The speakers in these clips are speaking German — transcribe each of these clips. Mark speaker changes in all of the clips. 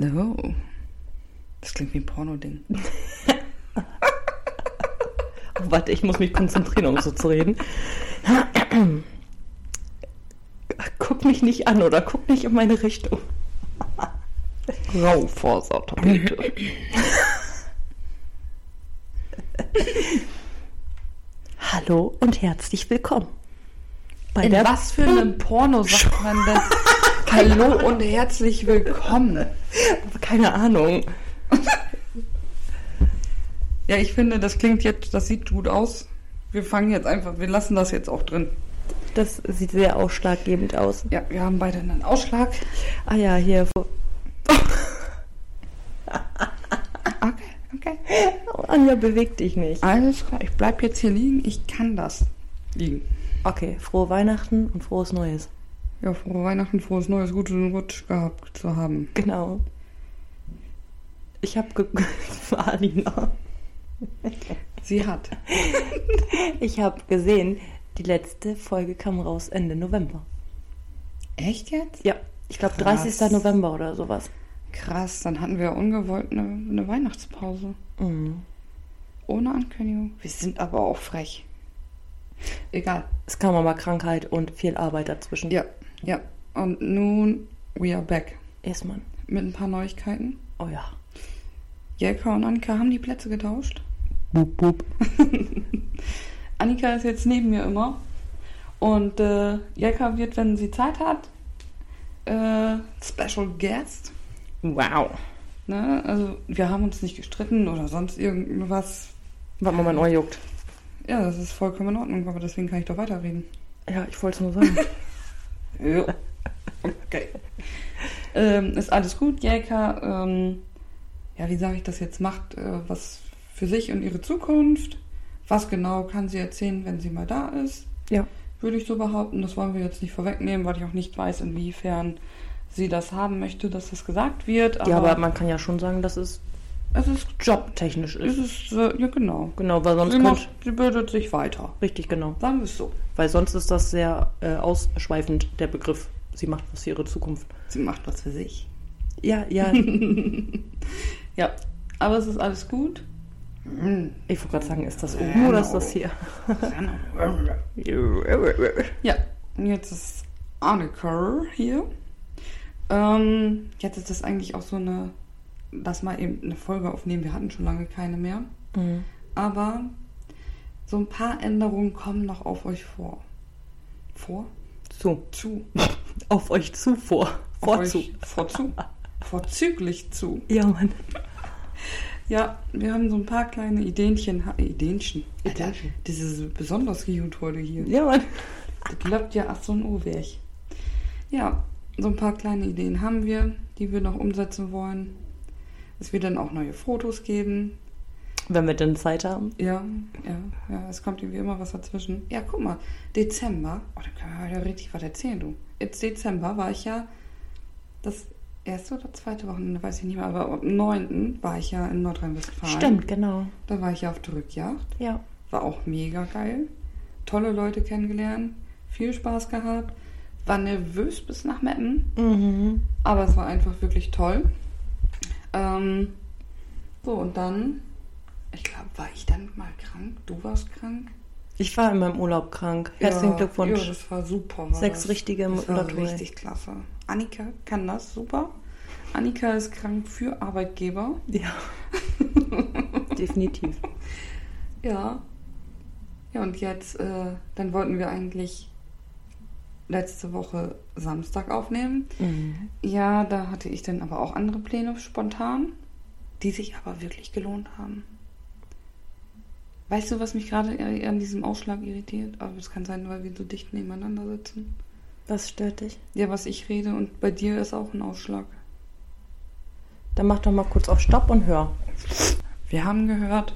Speaker 1: Hallo. Das klingt wie ein Porno-Ding.
Speaker 2: Oh, warte, ich muss mich konzentrieren, um so zu reden. Guck mich nicht an oder guck nicht in meine Richtung. Raufasertapete. Hallo und herzlich willkommen. Bei
Speaker 1: In
Speaker 2: der
Speaker 1: was für einem Porno sagt man denn Hallo und herzlich willkommen?
Speaker 2: Keine Ahnung.
Speaker 1: Ja, ich finde, das klingt jetzt, das sieht gut aus. Wir fangen jetzt einfach, wir lassen das jetzt auch drin.
Speaker 2: Das sieht sehr ausschlaggebend aus.
Speaker 1: Ja, wir haben beide einen Ausschlag.
Speaker 2: Ah ja, hier.
Speaker 1: Okay, okay.
Speaker 2: Anja, beweg dich nicht.
Speaker 1: Alles klar, ich bleib jetzt hier liegen. Ich kann das. Liegen.
Speaker 2: Okay, frohe Weihnachten und frohes Neues.
Speaker 1: Ja, frohe Weihnachten, frohes Neues, guten Rutsch gehabt zu haben.
Speaker 2: Genau. Ich habe Alina.
Speaker 1: Sie hat.
Speaker 2: Ich habe gesehen, die letzte Folge kam raus Ende November.
Speaker 1: Echt jetzt?
Speaker 2: Ja, ich glaube
Speaker 1: Krass.
Speaker 2: 30. November oder sowas.
Speaker 1: Krass, dann hatten wir ungewollt eine, eine Weihnachtspause.
Speaker 2: Mhm.
Speaker 1: Ohne Ankündigung. Wir sind aber auch frech. Egal.
Speaker 2: Es kam aber Krankheit und viel Arbeit dazwischen.
Speaker 1: Ja, ja. Und nun, we are back.
Speaker 2: Erstmal.
Speaker 1: Mit ein paar Neuigkeiten.
Speaker 2: Oh ja.
Speaker 1: Jelka und Annika haben die Plätze getauscht.
Speaker 2: Bup, bup.
Speaker 1: Annika ist jetzt neben mir immer. Und äh, Jelka wird, wenn sie Zeit hat, äh, Special Guest.
Speaker 2: Wow.
Speaker 1: Ne? Also wir haben uns nicht gestritten oder sonst irgendwas.
Speaker 2: Warte mal, mein Ohr juckt.
Speaker 1: Ja, das ist vollkommen in Ordnung, aber deswegen kann ich doch weiterreden.
Speaker 2: Ja, ich wollte es nur sagen.
Speaker 1: Ja. Okay. ähm, ist alles gut. Jelka, ähm, ja, wie sage ich das jetzt, macht äh, was für sich und ihre Zukunft. Was genau kann sie erzählen, wenn sie mal da ist?
Speaker 2: ja.
Speaker 1: Würde ich so behaupten. Das wollen wir jetzt nicht vorwegnehmen, weil ich auch nicht weiß, inwiefern sie das haben möchte, dass das gesagt wird.
Speaker 2: ja, aber man kann ja schon sagen, dass es
Speaker 1: es ist,
Speaker 2: jobtechnisch
Speaker 1: es
Speaker 2: ist.
Speaker 1: äh, ja genau.
Speaker 2: Genau, weil sonst
Speaker 1: Sie,
Speaker 2: könnte...
Speaker 1: macht, sie bildet sich weiter.
Speaker 2: Richtig, genau.
Speaker 1: Sagen wir es so.
Speaker 2: Weil sonst ist das sehr äh, ausschweifend, der Begriff. Sie macht was für ihre Zukunft.
Speaker 1: Sie macht was für sich.
Speaker 2: Ja, ja.
Speaker 1: Ja, aber es ist alles gut.
Speaker 2: Ich wollte gerade sagen, ist das oben oder ist das hier?
Speaker 1: Ja, und jetzt ist Annika hier. Ähm, jetzt ist das eigentlich auch so eine, lass mal eben eine Folge aufnehmen. Wir hatten schon lange keine mehr.
Speaker 2: Mhm.
Speaker 1: Aber so ein paar Änderungen kommen noch auf euch vor. Vor?
Speaker 2: So,
Speaker 1: Zu.
Speaker 2: auf euch zu vor. Vorzu.
Speaker 1: Vorzu. Vorzüglich zu.
Speaker 2: Ja, Mann.
Speaker 1: Ja, wir haben so ein paar kleine Ideenchen. Ideenchen. Alter, das ist besonders gut heute hier.
Speaker 2: Ja, Mann.
Speaker 1: Das glaubt ja, ach so ein Uhrwerk. Ja, so ein paar kleine Ideen haben wir, die wir noch umsetzen wollen. Es wird dann auch neue Fotos geben.
Speaker 2: Wenn wir denn Zeit haben.
Speaker 1: Ja, ja, ja, es kommt irgendwie immer was dazwischen. Ja, guck mal, Dezember. Oh, da können wir ja richtig was erzählen, du. Jetzt Dezember war ich ja das erste oder zweite Wochenende, weiß ich nicht mehr, aber am 9. war ich ja in Nordrhein-Westfalen.
Speaker 2: Stimmt, genau.
Speaker 1: Da war ich ja auf der Rückjagd.
Speaker 2: Ja.
Speaker 1: War auch mega geil. Tolle Leute kennengelernt. Viel Spaß gehabt. War nervös bis nach Meppen.
Speaker 2: Mhm.
Speaker 1: Aber es war einfach wirklich toll. Ähm, so, und dann, ich glaube, war ich dann mal krank? Du warst krank?
Speaker 2: Ich war in meinem Urlaub krank. Herzlichen
Speaker 1: Ja,
Speaker 2: Glückwunsch.
Speaker 1: Ja, das war super. War
Speaker 2: Sechs
Speaker 1: das.
Speaker 2: richtige
Speaker 1: das war richtig klasse. Annika kann das super. Annika ist krank für Arbeitgeber.
Speaker 2: Ja. Definitiv.
Speaker 1: Ja. Ja, und jetzt, äh, dann wollten wir eigentlich letzte Woche Samstag aufnehmen.
Speaker 2: Mhm.
Speaker 1: Ja, da hatte ich dann aber auch andere Pläne spontan, die sich aber wirklich gelohnt haben. Weißt du, was mich gerade an diesem Ausschlag irritiert? Aber es kann sein, weil wir so dicht nebeneinander sitzen.
Speaker 2: Was stört dich?
Speaker 1: Ja, was ich rede und bei dir ist auch ein Ausschlag.
Speaker 2: Dann mach doch mal kurz auf Stopp und hör.
Speaker 1: Wir haben gehört,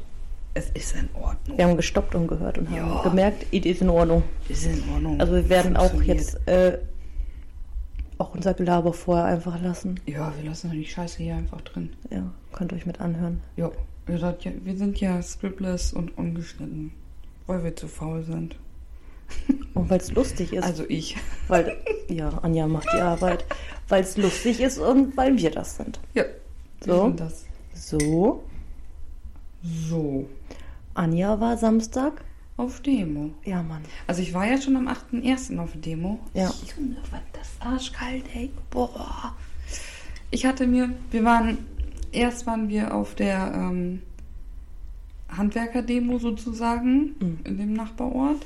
Speaker 1: es ist in Ordnung.
Speaker 2: Wir haben gestoppt und gehört und haben
Speaker 1: Ja.
Speaker 2: gemerkt, es ist in Ordnung.
Speaker 1: Ist in Ordnung.
Speaker 2: Also wir werden auch jetzt äh, auch unser Gelaber vorher einfach lassen.
Speaker 1: Ja, wir lassen die Scheiße hier einfach drin.
Speaker 2: Ja, könnt euch mit anhören.
Speaker 1: Ja, ihr wir sind ja scriptless und ungeschnitten, weil wir zu faul sind.
Speaker 2: Und weil es lustig ist.
Speaker 1: Also ich.
Speaker 2: Weil, ja, Anja macht die Arbeit. Weil es lustig ist und weil wir das sind.
Speaker 1: Ja.
Speaker 2: So.
Speaker 1: wir sind Das.
Speaker 2: So,
Speaker 1: So.
Speaker 2: Anja war Samstag.
Speaker 1: Auf Demo.
Speaker 2: Ja, Mann.
Speaker 1: Also ich war ja schon am 8.1. auf Demo.
Speaker 2: Ja.
Speaker 1: Junge, was das arschkalt, ey. Boah. Ich hatte mir, wir waren, erst waren wir auf der ähm, Handwerker-Demo sozusagen,
Speaker 2: Mhm.
Speaker 1: in dem Nachbarort.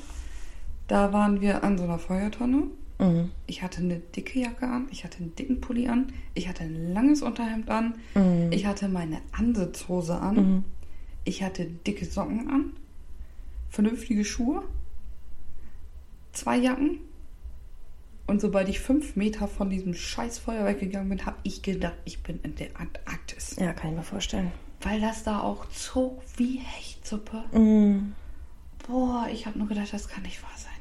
Speaker 1: Da waren wir an so einer Feuertonne.
Speaker 2: Mhm.
Speaker 1: Ich hatte eine dicke Jacke an, ich hatte einen dicken Pulli an, ich hatte ein langes Unterhemd an,
Speaker 2: Mhm.
Speaker 1: ich hatte meine Ansitzhose an,
Speaker 2: Mhm.
Speaker 1: Ich hatte dicke Socken an, vernünftige Schuhe, zwei Jacken. Und sobald ich fünf Meter von diesem scheiß Feuer weggegangen bin, habe ich gedacht, ich bin in der Antarktis.
Speaker 2: Ja, kann ich mir vorstellen.
Speaker 1: Weil das da auch zog wie Hechtsuppe.
Speaker 2: Mhm.
Speaker 1: Boah, ich habe nur gedacht, das kann nicht wahr sein.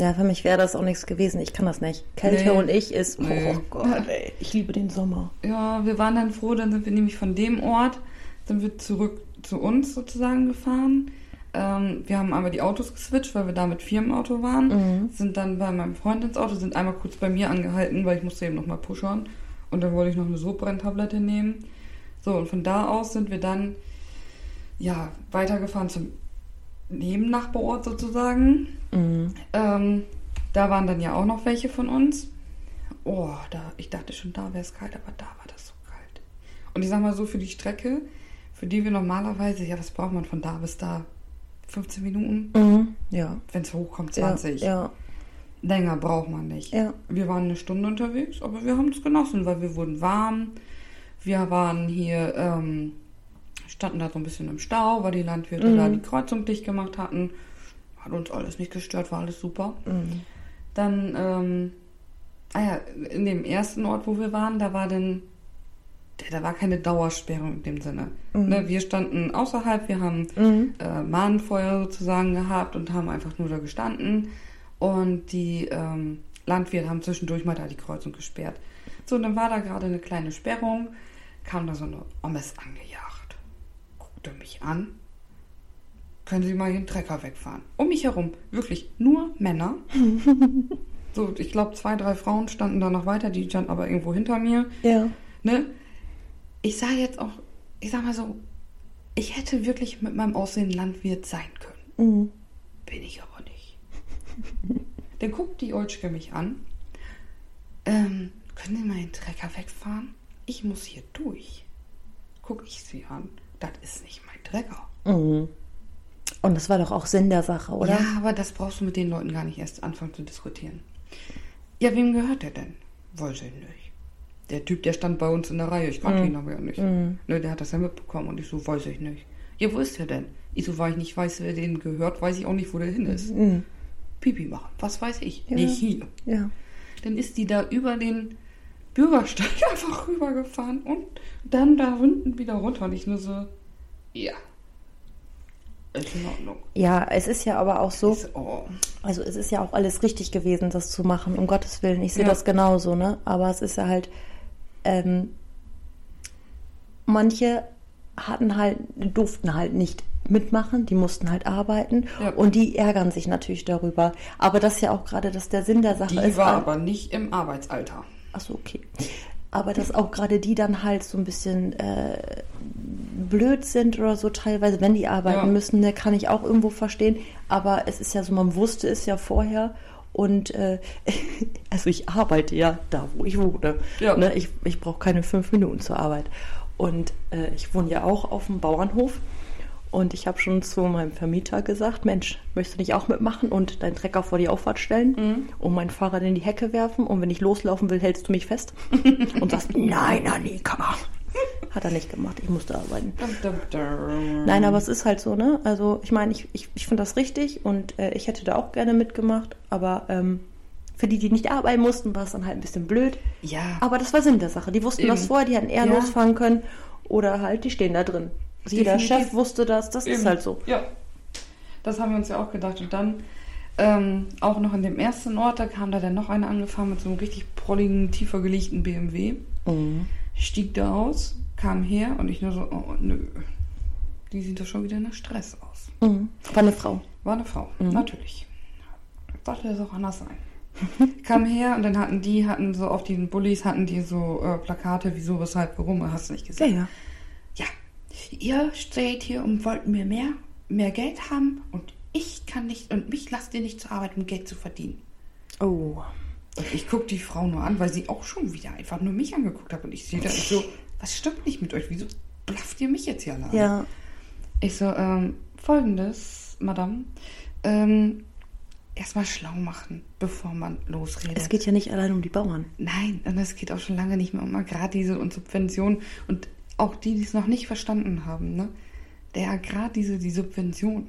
Speaker 2: Ja, für mich wäre das auch nichts gewesen. Ich kann das nicht. Kälte
Speaker 1: Nee.
Speaker 2: und ich ist. Oh
Speaker 1: Nee.
Speaker 2: Gott, ey. Ich liebe den Sommer.
Speaker 1: Ja, wir waren dann froh, dann sind wir nämlich von dem Ort, sind wir zurück zu uns sozusagen gefahren. Ähm, wir haben einmal die Autos geswitcht, weil wir da mit vier im Auto waren.
Speaker 2: Mhm.
Speaker 1: Sind dann bei meinem Freund ins Auto, sind einmal kurz bei mir angehalten, weil ich musste eben nochmal pushern. Und dann wollte ich noch eine Sodbrenntablette nehmen. So, und von da aus sind wir dann, ja, weitergefahren zum Nebennachbarort sozusagen.
Speaker 2: Mhm.
Speaker 1: Ähm, da waren dann ja auch noch welche von uns. Oh, da, ich dachte schon, da wäre es kalt, aber da war das so kalt. Und ich sag mal so, für die Strecke, für die wir normalerweise, ja, was braucht man von da bis da? 15 Minuten?
Speaker 2: Mhm. Ja.
Speaker 1: Wenn es hochkommt,
Speaker 2: Ja,
Speaker 1: 20.
Speaker 2: Ja.
Speaker 1: Länger braucht man nicht.
Speaker 2: Ja.
Speaker 1: Wir waren eine Stunde unterwegs, aber wir haben es genossen, weil wir wurden warm. Wir waren hier, ähm, standen da so ein bisschen im Stau, weil die Landwirte
Speaker 2: Mhm.
Speaker 1: da die Kreuzung dicht gemacht hatten. Hat uns alles nicht gestört, war alles super.
Speaker 2: Mhm.
Speaker 1: Dann, ähm, ah ja, in dem ersten Ort, wo wir waren, da war dann, da war keine Dauersperrung in dem Sinne.
Speaker 2: Mhm.
Speaker 1: Ne, wir standen außerhalb, wir haben
Speaker 2: Mhm.
Speaker 1: äh, Mahnfeuer sozusagen gehabt und haben einfach nur da gestanden. Und die ähm, Landwirte haben zwischendurch mal da die Kreuzung gesperrt. So, und dann war da gerade eine kleine Sperrung, kam da so eine Ommes angejagt. Guckte mich an. Können Sie mal den Trecker wegfahren? Um mich herum, wirklich nur Männer. so, ich glaube, zwei, drei Frauen standen da noch weiter, die standen aber irgendwo hinter mir.
Speaker 2: Ja.
Speaker 1: Ne? Ich sage jetzt auch, ich sag mal so, ich hätte wirklich mit meinem Aussehen Landwirt sein können.
Speaker 2: Mhm.
Speaker 1: Bin ich aber nicht. Dann guckt die Olschke mich an. Ähm, können Sie mal den Trecker wegfahren? Ich muss hier durch. Guck ich sie an. Das ist nicht mein Trecker.
Speaker 2: Mhm. Und das war doch auch Sinn der Sache, oder?
Speaker 1: Ja, aber das brauchst du mit den Leuten gar nicht erst anfangen zu diskutieren. Ja, wem gehört der denn? Ich nicht. Der Typ, der stand bei uns in der Reihe. Ich kannte ihn aber ja nicht.
Speaker 2: Mhm.
Speaker 1: Ne, der hat das ja mitbekommen und ich so, weiß ich nicht. Ja, wo ist der denn? Ich so, weil ich nicht weiß, wer den gehört, weiß ich auch nicht, wo der hin ist.
Speaker 2: Mhm.
Speaker 1: Pipi machen, was weiß ich.
Speaker 2: Ja.
Speaker 1: Nicht hier.
Speaker 2: Ja.
Speaker 1: Dann ist die da über den Bürgersteig einfach rübergefahren und dann da unten wieder runter. Und ich nur so, ja. Ist in Ordnung.
Speaker 2: Ja, es ist ja aber auch so,
Speaker 1: Ist, oh.
Speaker 2: also es ist ja auch alles richtig gewesen, das zu machen, um Gottes Willen. Ich sehe
Speaker 1: Ja.
Speaker 2: das genauso, ne? Aber es ist ja halt, ähm, manche hatten halt, durften halt nicht mitmachen, die mussten halt arbeiten
Speaker 1: Ja.
Speaker 2: und die ärgern sich natürlich darüber. Aber das ist ja auch gerade das der Sinn der Sache
Speaker 1: Die
Speaker 2: ist.
Speaker 1: war
Speaker 2: an-
Speaker 1: aber nicht im Arbeitsalter.
Speaker 2: Achso, okay. Aber dass auch gerade die dann halt so ein bisschen äh, blöd sind oder so teilweise, wenn die arbeiten
Speaker 1: Ja.
Speaker 2: müssen, ne, kann ich auch irgendwo verstehen. Aber es ist ja so, man wusste es ja vorher. Und äh, also ich arbeite ja da, wo ich wohne.
Speaker 1: Ja.
Speaker 2: Ne, ich ich brauche keine fünf Minuten zur Arbeit. Und äh, ich wohne ja auch auf dem Bauernhof. Und ich habe schon zu meinem Vermieter gesagt, Mensch, möchtest du nicht auch mitmachen und deinen Trecker vor die Auffahrt stellen
Speaker 1: Mhm.
Speaker 2: und mein Fahrrad in die Hecke werfen und wenn ich loslaufen will, hältst du mich fest und sagst, nein, Annika. Hat er nicht gemacht, ich musste arbeiten. Nein, aber es ist halt so, ne? Also ich meine, ich, ich, ich finde das richtig und äh, ich hätte da auch gerne mitgemacht, aber ähm, für die, die nicht arbeiten mussten, war es dann halt ein bisschen blöd.
Speaker 1: Ja,
Speaker 2: Aber das war Sinn der Sache. Die wussten
Speaker 1: Eben.
Speaker 2: das vorher, die hätten eher
Speaker 1: Ja.
Speaker 2: losfahren können oder halt, die stehen da drin. Jeder
Speaker 1: Definitiv.
Speaker 2: Chef wusste das, das ist
Speaker 1: Eben.
Speaker 2: halt so.
Speaker 1: Ja, das haben wir uns ja auch gedacht. Und dann ähm, auch noch in dem ersten Ort, da kam da dann noch einer angefahren mit so einem richtig prolligen, tiefer gelegten BMW.
Speaker 2: Mhm.
Speaker 1: Stieg da aus, kam her und ich nur so, oh nö, die sieht doch schon wieder nach Stress aus.
Speaker 2: Mhm. War eine Frau.
Speaker 1: War eine Frau,
Speaker 2: Mhm.
Speaker 1: natürlich. sollte das auch anders sein. Kam her und dann hatten die, hatten so auf den Bullis, hatten die so äh, Plakate, wieso, weshalb, warum, hast du nicht
Speaker 2: Ja,
Speaker 1: gesehen?
Speaker 2: ja.
Speaker 1: Ja, ihr steht hier und wollt mir mehr, mehr Geld haben und ich kann nicht, und mich lasst ihr nicht zur Arbeit, um Geld zu verdienen.
Speaker 2: Oh.
Speaker 1: Und ich gucke die Frau nur an, weil sie auch schon wieder einfach nur mich angeguckt hat. Und ich sehe da ich so, was stimmt nicht mit euch? Wieso blafft ihr mich jetzt hier alle an?
Speaker 2: Ja.
Speaker 1: Ich so, ähm, folgendes, Madame. Ähm, erstmal schlau machen, bevor man losredet.
Speaker 2: Es geht ja nicht allein um die Bauern.
Speaker 1: Nein, und es geht auch schon lange nicht mehr um Agrardiesel und Subventionen. Und auch die, die es noch nicht verstanden haben, ne? Der Agrardiesel, die Subvention,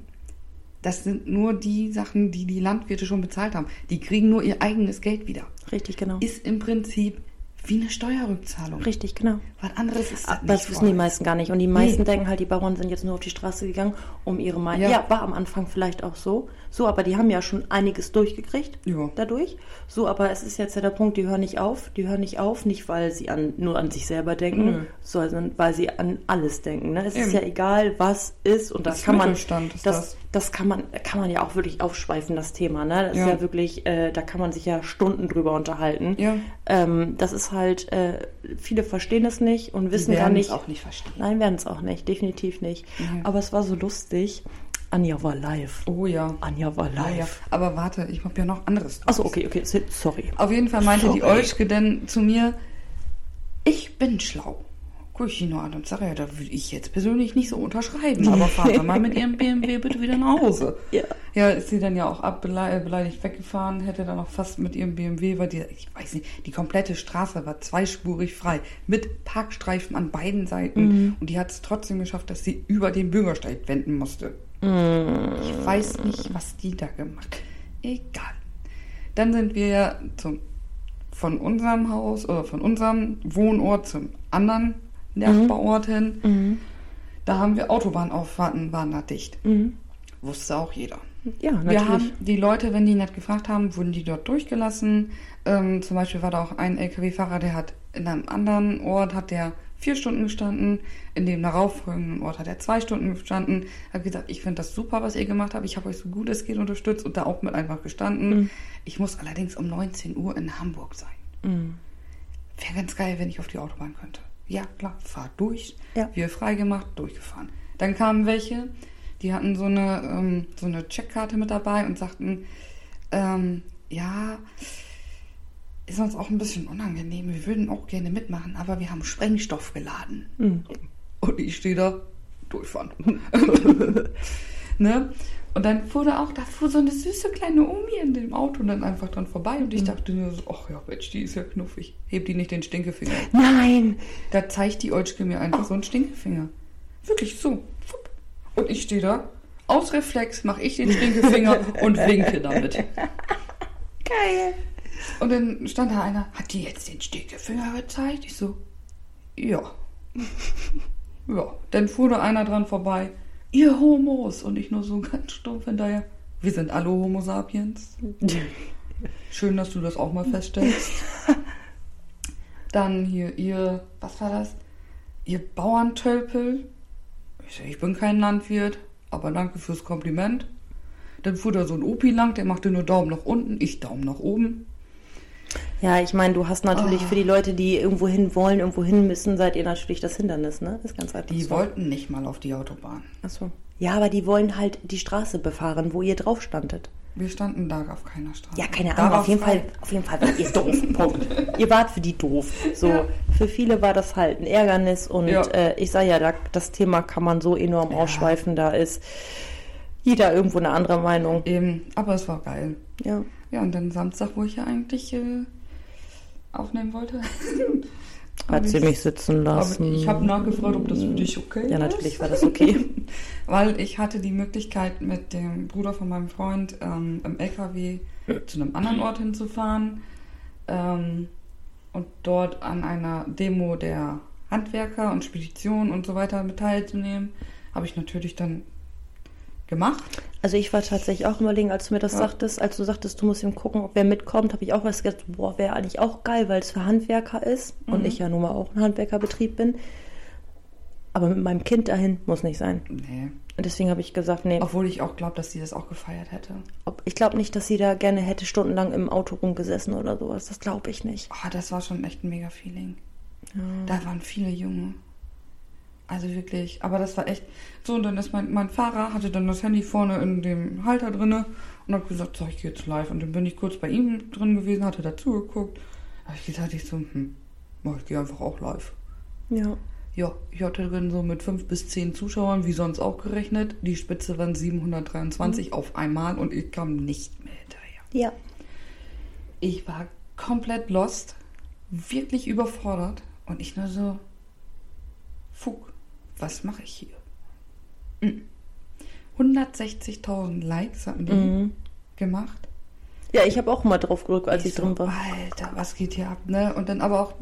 Speaker 1: das sind nur die Sachen, die die Landwirte schon bezahlt haben. Die kriegen nur ihr eigenes Geld wieder.
Speaker 2: Richtig, genau.
Speaker 1: Ist im Prinzip wie eine Steuerrückzahlung.
Speaker 2: Richtig, genau.
Speaker 1: Was anderes ist das
Speaker 2: das wissen die meisten gar nicht. Und die meisten
Speaker 1: Nee.
Speaker 2: denken halt, die Bauern sind jetzt nur auf die Straße gegangen, um ihre Meinung. Ja.
Speaker 1: Ja.
Speaker 2: war am Anfang vielleicht auch so. So, aber die haben ja schon einiges durchgekriegt
Speaker 1: Ja.
Speaker 2: dadurch. So, aber es ist jetzt ja der Punkt, die hören nicht auf. Die hören nicht auf, nicht weil sie an, nur an sich selber denken,
Speaker 1: Nö.
Speaker 2: sondern weil sie an alles denken. Ne? Es ist
Speaker 1: Eben.
Speaker 2: ja egal, was ist. Und das,
Speaker 1: Das
Speaker 2: kann man,
Speaker 1: ist
Speaker 2: das,
Speaker 1: das.
Speaker 2: Das kann man, kann man ja auch wirklich aufschweifen, das Thema. Ne? Das
Speaker 1: Ja.
Speaker 2: ist ja wirklich, äh, da kann man sich ja Stunden drüber unterhalten.
Speaker 1: Ja.
Speaker 2: Ähm, das ist halt, äh, viele verstehen es nicht und
Speaker 1: Die
Speaker 2: wissen gar
Speaker 1: werden
Speaker 2: nicht.
Speaker 1: es auch nicht verstehen.
Speaker 2: Nein, werden es auch nicht, definitiv nicht.
Speaker 1: Mhm.
Speaker 2: Aber es war so lustig. Anja war live.
Speaker 1: Oh ja.
Speaker 2: Anja war
Speaker 1: Ah, ja.
Speaker 2: live.
Speaker 1: Aber warte, ich habe ja noch anderes.
Speaker 2: Achso, okay, okay, sorry.
Speaker 1: Auf jeden Fall meinte die
Speaker 2: Sorry.
Speaker 1: Olschke denn zu mir, ich bin schlau. Guck ich ihn nur an und sage, ja, da würde ich jetzt persönlich nicht so unterschreiben. Aber fahren wir mal mit ihrem BMW bitte wieder nach Hause.
Speaker 2: Ja.
Speaker 1: Ja, ist sie dann ja auch abbeleidigt beleidigt weggefahren, hätte dann auch fast mit ihrem BMW, weil die, ich weiß nicht, die komplette Straße war zweispurig frei, mit Parkstreifen an beiden Seiten. Und die hat es trotzdem geschafft, dass sie über den Bürgersteig wenden musste. Ich weiß nicht, was die da gemacht Egal. Dann sind wir ja zum, von unserem Haus oder von unserem Wohnort zum anderen Nachbarort hin. Da haben wir Autobahnauffahrten, waren da dicht.
Speaker 2: Mhm.
Speaker 1: Wusste auch jeder.
Speaker 2: Ja, natürlich.
Speaker 1: Wir haben die Leute, wenn die nicht gefragt haben, wurden die dort durchgelassen. Ähm, zum Beispiel war da auch ein LKW-Fahrer, der hat in einem anderen Ort hat der vier Stunden gestanden, in dem darauffolgenden Ort hat er zwei Stunden gestanden, hat gesagt, ich finde das super, was ihr gemacht habt, ich habe euch so gut es geht unterstützt und da auch mit einfach gestanden. Ich muss allerdings um 19 Uhr in Hamburg sein.
Speaker 2: Mhm.
Speaker 1: Wäre ganz geil, wenn ich auf die Autobahn könnte. Ja, klar, fahr durch.
Speaker 2: Ja.
Speaker 1: Wir freigemacht, durchgefahren. Dann kamen welche, die hatten so eine, ähm, so eine Checkkarte mit dabei und sagten, ähm, ja, ist uns auch ein bisschen unangenehm, wir würden auch gerne mitmachen, aber wir haben Sprengstoff geladen.
Speaker 2: Mhm.
Speaker 1: Und ich stehe da, durchfahren. ne? Und dann fuhr da auch, da fuhr so eine süße kleine Omi in dem Auto dann einfach dran vorbei und ich dachte nur so, ach ja, Mensch, die ist ja knuffig. Hebt die nicht den Stinkefinger.
Speaker 2: Nein!
Speaker 1: Da zeigt die Olschke mir einfach so einen Stinkefinger. Wirklich so. Und ich stehe da, aus Reflex mache ich den Stinkefinger und winke damit.
Speaker 2: Geil!
Speaker 1: Und dann stand da einer, hat die jetzt den Stinkefinger gezeigt? Ich so, ja. ja. Dann fuhr da einer dran vorbei, ihr Homos. Und ich nur so ganz stumpf hinterher, wir sind alle Homo sapiens. Schön, dass du das auch mal feststellst. Dann hier, ihr, was war das? Ihr Bauerntölpel. Ich ich bin kein Landwirt, aber danke fürs Kompliment. Dann fuhr da so ein Opi lang, der machte nur Daumen nach unten, ich Daumen nach oben.
Speaker 2: Ja, ich meine, du hast natürlich
Speaker 1: Ah.
Speaker 2: für die Leute, die irgendwo hin wollen, irgendwo hin müssen, seid ihr natürlich das Hindernis, ne? Das ist ganz einfach.
Speaker 1: Die
Speaker 2: so.
Speaker 1: wollten nicht mal auf die Autobahn.
Speaker 2: Achso. Ja, aber die wollen halt die Straße befahren, wo ihr drauf standet.
Speaker 1: Wir standen da auf keiner Straße.
Speaker 2: Ja, keine Ahnung, auf jeden. Fall, auf jeden Fall wart ihr doof. Punkt. Ihr wart für die doof. So,
Speaker 1: Ja.
Speaker 2: für viele war das halt ein Ärgernis und
Speaker 1: Ja.
Speaker 2: äh, ich sage ja, da, das Thema kann man so enorm
Speaker 1: Ja.
Speaker 2: ausschweifen, da ist jeder irgendwo eine andere Meinung.
Speaker 1: Eben, aber es war geil.
Speaker 2: Ja.
Speaker 1: Ja, und dann Samstag, wo ich ja eigentlich äh, aufnehmen wollte.
Speaker 2: Hat sie mich sitzen lassen.
Speaker 1: ich habe nachgefragt, ob das für dich okay
Speaker 2: Ja,
Speaker 1: ist.
Speaker 2: natürlich war das okay.
Speaker 1: Weil ich hatte die Möglichkeit, mit dem Bruder von meinem Freund ähm, im LKW zu einem anderen Ort hinzufahren ähm, und dort an einer Demo der Handwerker und Spedition und so weiter mit teilzunehmen. Habe ich natürlich dann gemacht.
Speaker 2: Also ich war tatsächlich auch überlegen, als du mir das
Speaker 1: Ja.
Speaker 2: sagtest, als du sagtest, du musst ihm gucken, ob wer mitkommt, habe ich auch was gedacht, boah, wäre eigentlich auch geil, weil es für Handwerker ist und
Speaker 1: Mhm.
Speaker 2: ich ja nun mal auch ein Handwerkerbetrieb bin. Aber mit meinem Kind dahin muss nicht sein.
Speaker 1: Nee.
Speaker 2: Und deswegen habe ich gesagt, nee.
Speaker 1: Obwohl ich auch glaube, dass sie das auch gefeiert hätte.
Speaker 2: Ob, ich glaube nicht, dass sie da gerne hätte stundenlang im Auto rumgesessen oder sowas. Das glaube ich nicht.
Speaker 1: Oh, das war schon echt ein mega Feeling. Da waren viele Junge. Also wirklich, aber das war echt so. Und dann ist mein, mein Fahrer, hatte dann das Handy vorne in dem Halter drinne und hat gesagt, so, ich gehe jetzt live. Und dann bin ich kurz bei ihm drin gewesen, hatte dazu geguckt. Da habe ich gesagt, ich so, hm, ich gehe einfach auch live.
Speaker 2: Ja.
Speaker 1: Ja, ich hatte drin so mit fünf bis zehn Zuschauern, wie sonst auch gerechnet. Die Spitze waren 723 auf einmal und ich kam nicht mehr hinterher.
Speaker 2: Ja.
Speaker 1: Ich war komplett lost, wirklich überfordert und ich nur so, Fug, was mache ich hier? Mm. 160.000 Likes hatten die
Speaker 2: Mhm.
Speaker 1: gemacht.
Speaker 2: Ja, ich habe auch mal drauf gedrückt, als ich,
Speaker 1: so,
Speaker 2: drin war.
Speaker 1: Alter, was geht hier ab, ne? Und dann aber auch,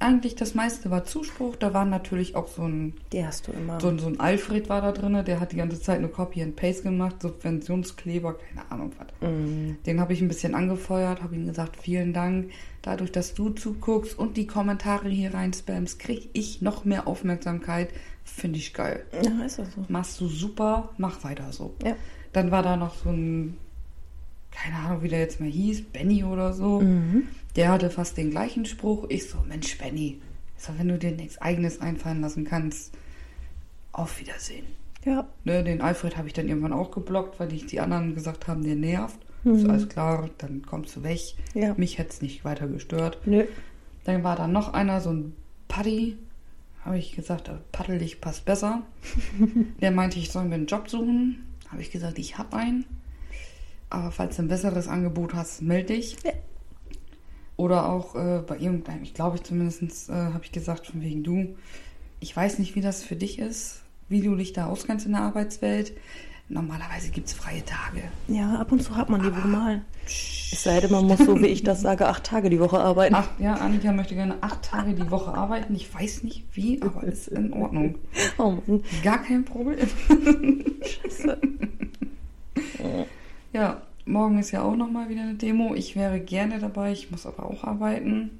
Speaker 1: eigentlich das meiste war Zuspruch. Da war natürlich auch so ein,
Speaker 2: Die hast du immer.
Speaker 1: so, ein- so ein Alfred war da drin, der hat die ganze Zeit nur Copy and Paste gemacht, Subventionskleber, keine Ahnung was.
Speaker 2: Mhm.
Speaker 1: Den habe ich ein bisschen angefeuert, habe ihm gesagt, vielen Dank. Dadurch, dass du zuguckst und die Kommentare hier rein spammst, kriege ich noch mehr Aufmerksamkeit. Finde ich geil.
Speaker 2: Ja, ist das so.
Speaker 1: Machst du super, mach weiter so.
Speaker 2: Ja.
Speaker 1: Dann war da noch so ein, keine Ahnung, wie der jetzt mal hieß, Benny oder so.
Speaker 2: Mhm.
Speaker 1: Der hatte fast den gleichen Spruch. Ich so, Mensch, Benny, ich so, wenn du dir nichts Eigenes einfallen lassen kannst, auf Wiedersehen.
Speaker 2: Ja.
Speaker 1: Ne, den Alfred habe ich dann irgendwann auch geblockt, weil die, die anderen gesagt haben, der nervt. Ist alles klar, dann kommst du weg.
Speaker 2: Ja.
Speaker 1: Mich hätte es nicht weiter gestört.
Speaker 2: Nö.
Speaker 1: Dann war da noch einer, so ein Paddy. Habe ich gesagt, paddel dich passt besser. Der meinte, ich soll mir einen Job suchen. Habe ich gesagt, ich habe einen. Aber falls du ein besseres Angebot hast, melde dich.
Speaker 2: Ja.
Speaker 1: Oder auch äh, bei irgendeinem, ich glaube ich zumindest, äh, habe ich gesagt, von wegen du, ich weiß nicht, wie das für dich ist, wie du dich da auskennst in der Arbeitswelt. Normalerweise gibt es freie Tage.
Speaker 2: Ja, ab und zu hat man die wohl mal. Es sei denn, man muss, so wie ich das sage, acht Tage die Woche arbeiten.
Speaker 1: Acht, ja, Annika möchte gerne acht Tage die Woche arbeiten. Ich weiß nicht wie, aber ist in Ordnung.
Speaker 2: Oh Mann.
Speaker 1: Gar kein Problem.
Speaker 2: Scheiße.
Speaker 1: Ja, morgen ist ja auch nochmal wieder eine Demo. Ich wäre gerne dabei, ich muss aber auch arbeiten.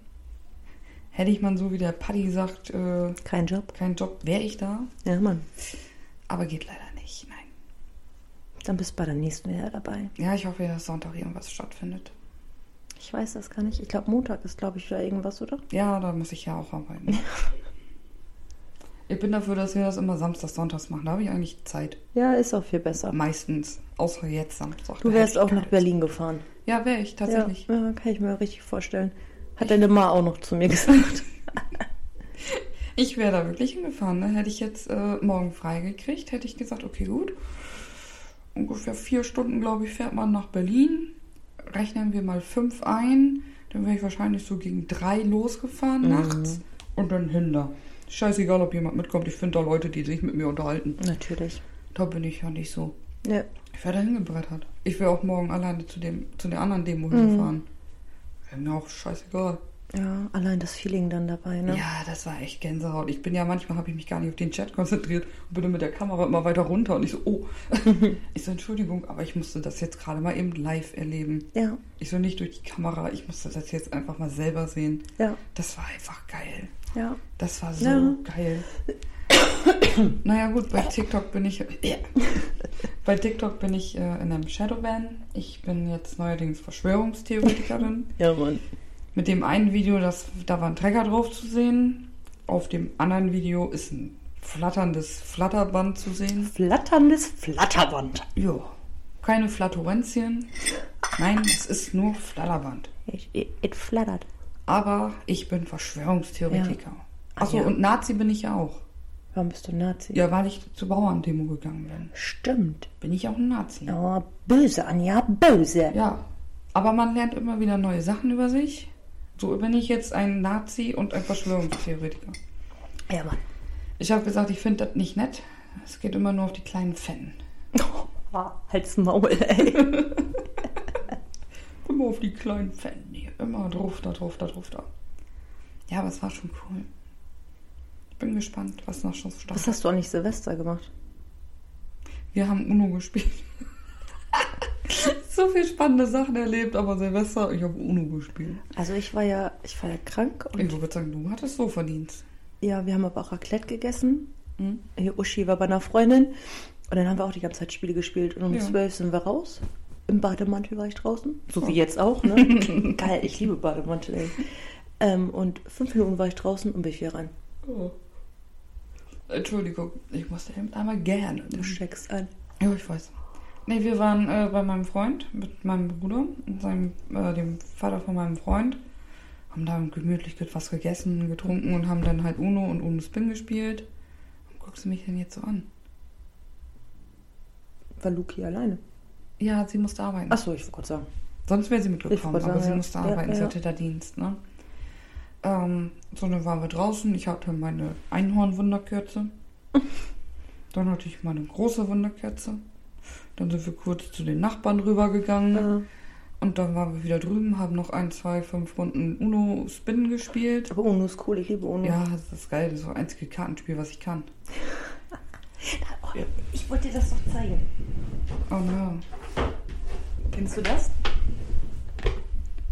Speaker 1: Hätte ich mal so wie der Paddy sagt, äh,
Speaker 2: Kein Job.
Speaker 1: kein Job, wäre ich da.
Speaker 2: Ja, Mann.
Speaker 1: Aber geht leider nicht, nein.
Speaker 2: Dann bist du bei der nächsten wieder dabei.
Speaker 1: Ja, ich hoffe, dass Sonntag irgendwas stattfindet.
Speaker 2: Ich weiß das gar nicht. Ich glaube, Montag ist, glaube ich, wieder irgendwas, oder?
Speaker 1: Ja, da muss ich ja auch arbeiten. Ich bin dafür, dass wir das immer samstags, sonntags machen. Da habe ich eigentlich Zeit.
Speaker 2: Ja, ist auch viel besser.
Speaker 1: Meistens. Außer jetzt Samstag.
Speaker 2: Du
Speaker 1: Da
Speaker 2: wärst auch nach Berlin gefahren.
Speaker 1: Ja, wäre ich tatsächlich.
Speaker 2: Ja, ja, kann ich mir richtig vorstellen. Hat deine Ma auch noch zu mir gesagt.
Speaker 1: Ich wäre da wirklich hingefahren. Ne? Hätte ich jetzt äh, morgen frei gekriegt, hätte ich gesagt, okay, gut. Ungefähr vier Stunden, glaube ich, fährt man nach Berlin. Rechnen wir mal fünf ein. Dann wäre ich wahrscheinlich so gegen drei losgefahren
Speaker 2: Mhm.
Speaker 1: nachts und dann hinter. Scheißegal, ob jemand mitkommt. Ich finde da Leute, die sich mit mir unterhalten.
Speaker 2: Natürlich.
Speaker 1: Da bin ich ja nicht so.
Speaker 2: Ja.
Speaker 1: Ich wäre da hingebrettert. Ich wäre auch morgen alleine zu, dem, zu der anderen Demo
Speaker 2: Mhm.
Speaker 1: hingefahren. Wäre mir auch scheißegal.
Speaker 2: Ja, allein das Feeling dann dabei, ne?
Speaker 1: Ja, das war echt Gänsehaut. Ich bin ja manchmal habe ich mich gar nicht auf den Chat konzentriert und bin dann mit der Kamera immer weiter runter und ich so, oh, ich so, Entschuldigung, aber ich musste das jetzt gerade mal eben live erleben.
Speaker 2: Ja,
Speaker 1: Ich so nicht durch die Kamera, ich musste das jetzt einfach mal selber sehen.
Speaker 2: ja,
Speaker 1: Das war einfach geil.
Speaker 2: ja.
Speaker 1: Das war so
Speaker 2: Ja.
Speaker 1: geil. naja gut, bei TikTok bin ich bei TikTok bin ich äh, in einem Shadowban. Ich bin jetzt neuerdings Verschwörungstheoretikerin.
Speaker 2: Ja, Mann.
Speaker 1: Mit dem einen Video, das, da war ein Trecker drauf zu sehen. Auf dem anderen Video ist ein flatterndes Flatterband zu sehen.
Speaker 2: Flatterndes Flatterband.
Speaker 1: Ja, keine Flaturenzien. Nein, es ist nur Flatterband.
Speaker 2: It flattert.
Speaker 1: Aber ich bin Verschwörungstheoretiker.
Speaker 2: Ja.
Speaker 1: Achso,
Speaker 2: ja.
Speaker 1: und Nazi bin ich ja auch.
Speaker 2: Warum bist du Nazi?
Speaker 1: Ja, weil ich zur Bauerndemo gegangen bin.
Speaker 2: Stimmt.
Speaker 1: Bin ich auch ein Nazi.
Speaker 2: Oh, böse, Anja, böse.
Speaker 1: Ja, aber man lernt immer wieder neue Sachen über sich. So bin ich jetzt ein Nazi und ein Verschwörungstheoretiker.
Speaker 2: Ja, Mann.
Speaker 1: Ich habe gesagt, ich finde das nicht nett. Es geht immer nur auf die kleinen Fetten.
Speaker 2: Oh, halt's Maul, ey.
Speaker 1: Immer auf die kleinen Fetten hier. Immer drauf, da drauf, da drauf, da. Ja, aber es war schon cool. Ich bin gespannt, was noch schon so
Speaker 2: Was
Speaker 1: startet.
Speaker 2: hast du eigentlich Silvester gemacht?
Speaker 1: Wir haben Uno gespielt. So viel spannende Sachen erlebt, aber Silvester, ich habe Uno gespielt.
Speaker 2: Also ich war ja, ich war ja krank
Speaker 1: Ich
Speaker 2: und
Speaker 1: würde sagen, du hattest so verdient.
Speaker 2: ja, wir haben aber auch Raclette gegessen.
Speaker 1: Hm?
Speaker 2: Hier Uschi war bei einer Freundin Und dann haben wir auch die ganze Zeit Spiele gespielt. Und um
Speaker 1: Ja.
Speaker 2: zwölf sind wir raus. Im Bademantel war ich draußen. So
Speaker 1: Oh.
Speaker 2: wie jetzt auch, ne? Geil, ich liebe Bademantel, ey. Ähm, und fünf Minuten war ich draußen und bin ich wieder rein.
Speaker 1: Entschuldigung, ich musste eben einmal gerne.
Speaker 2: Du steckst ein.
Speaker 1: Ja, ich weiß. Nee, wir waren äh, bei meinem Freund mit meinem Bruder und seinem, äh, dem Vater von meinem Freund. Haben da gemütlich was gegessen, getrunken und haben dann halt Uno und Uno Spin gespielt. Und guckst du mich denn jetzt so an?
Speaker 2: War Luki alleine?
Speaker 1: Ja, sie musste arbeiten.
Speaker 2: Achso, ich wollte gerade sagen.
Speaker 1: Sonst wäre sie mitgekommen, aber
Speaker 2: sagen,
Speaker 1: sie
Speaker 2: ja.
Speaker 1: musste
Speaker 2: Ja,
Speaker 1: arbeiten, sie
Speaker 2: ja.
Speaker 1: hatte da Dienst, ne? Ähm, so, dann waren wir draußen. Ich hatte meine Einhorn-Wunderkerze. dann hatte ich meine große Wunderkerze. Dann sind wir kurz zu den Nachbarn rübergegangen.
Speaker 2: Ja.
Speaker 1: Und dann waren wir wieder drüben, haben noch ein, zwei, fünf Runden Uno Spin gespielt.
Speaker 2: Aber Uno ist cool, ich liebe Uno.
Speaker 1: Ja, das ist geil. Das ist das einzige Kartenspiel, was ich kann.
Speaker 2: Oh, ich wollte dir das doch zeigen.
Speaker 1: Oh no.
Speaker 2: Kennst du das?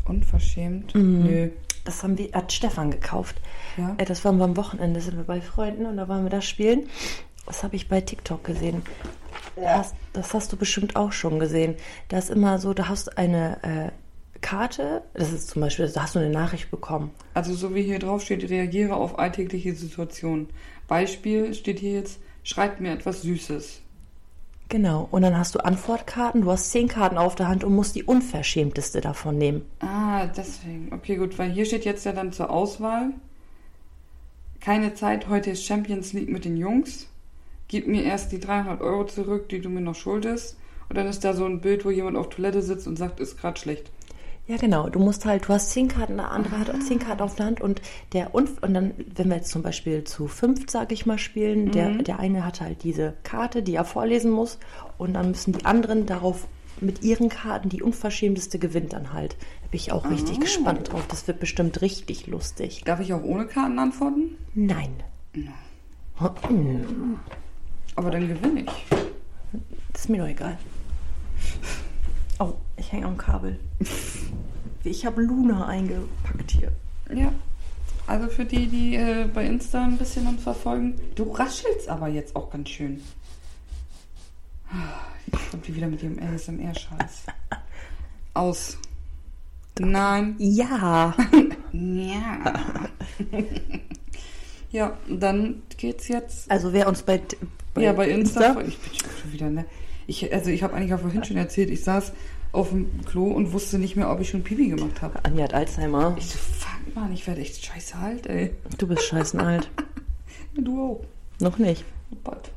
Speaker 1: Unverschämt?
Speaker 2: Mhm.
Speaker 1: Nö.
Speaker 2: Das haben wir, hat Stefan gekauft.
Speaker 1: Ja?
Speaker 2: Äh, Das waren wir am Wochenende, sind wir bei Freunden und da waren wir das spielen. Das habe ich bei TikTok gesehen. Das, das hast du bestimmt auch schon gesehen. Da ist immer so, da hast du eine äh, Karte, das ist zum Beispiel, da hast du eine Nachricht bekommen.
Speaker 1: Also so wie hier drauf steht, reagiere auf alltägliche Situationen. Beispiel steht hier jetzt, schreibt mir etwas Süßes.
Speaker 2: Genau. Und dann hast du Antwortkarten, du hast zehn Karten auf der Hand und musst die unverschämteste davon nehmen.
Speaker 1: Ah, deswegen. Okay, gut, weil hier steht jetzt ja dann zur Auswahl. Keine Zeit, heute ist Champions League mit den Jungs. Gib mir erst die 300 Euro zurück, die du mir noch schuldest. Und dann ist da so ein Bild, wo jemand auf Toilette sitzt und sagt, ist gerade schlecht.
Speaker 2: Ja, genau. Du musst halt, du hast zehn Karten, der andere hat auch zehn Karten auf der Hand und der und, und dann, wenn wir jetzt zum Beispiel zu fünf, sage ich mal, spielen, der, der eine hat halt diese Karte, die er vorlesen muss und dann müssen die anderen darauf mit ihren Karten die unverschämteste gewinnt dann halt. Da bin ich auch richtig
Speaker 1: Ah.
Speaker 2: gespannt drauf. Das wird bestimmt richtig lustig.
Speaker 1: Darf ich auch ohne Karten antworten?
Speaker 2: Nein. Hm,
Speaker 1: Aber dann gewinne ich.
Speaker 2: Das ist mir doch egal. Oh, ich hänge am Kabel. Ich habe Luna eingepackt hier.
Speaker 1: Ja. Also für die, die äh, bei Insta ein bisschen uns verfolgen, du raschelst aber jetzt auch ganz schön. Jetzt kommt die wieder mit ihrem ASMR-Scheiß. Aus. Nein.
Speaker 2: Ja.
Speaker 1: Ja. ja, dann geht's jetzt.
Speaker 2: Also wer uns bei,
Speaker 1: ja, bei Insta. Ich bin schon wieder, ne? Ich, also ich habe eigentlich auch vorhin schon erzählt, ich saß auf dem Klo und wusste nicht mehr, ob ich schon Pipi gemacht habe.
Speaker 2: Anja hat Alzheimer.
Speaker 1: Ich so, fuck man, ich werde echt scheiße alt, ey.
Speaker 2: Du bist scheißen alt.
Speaker 1: Ja, du auch.
Speaker 2: Noch nicht.
Speaker 1: Oh Gott.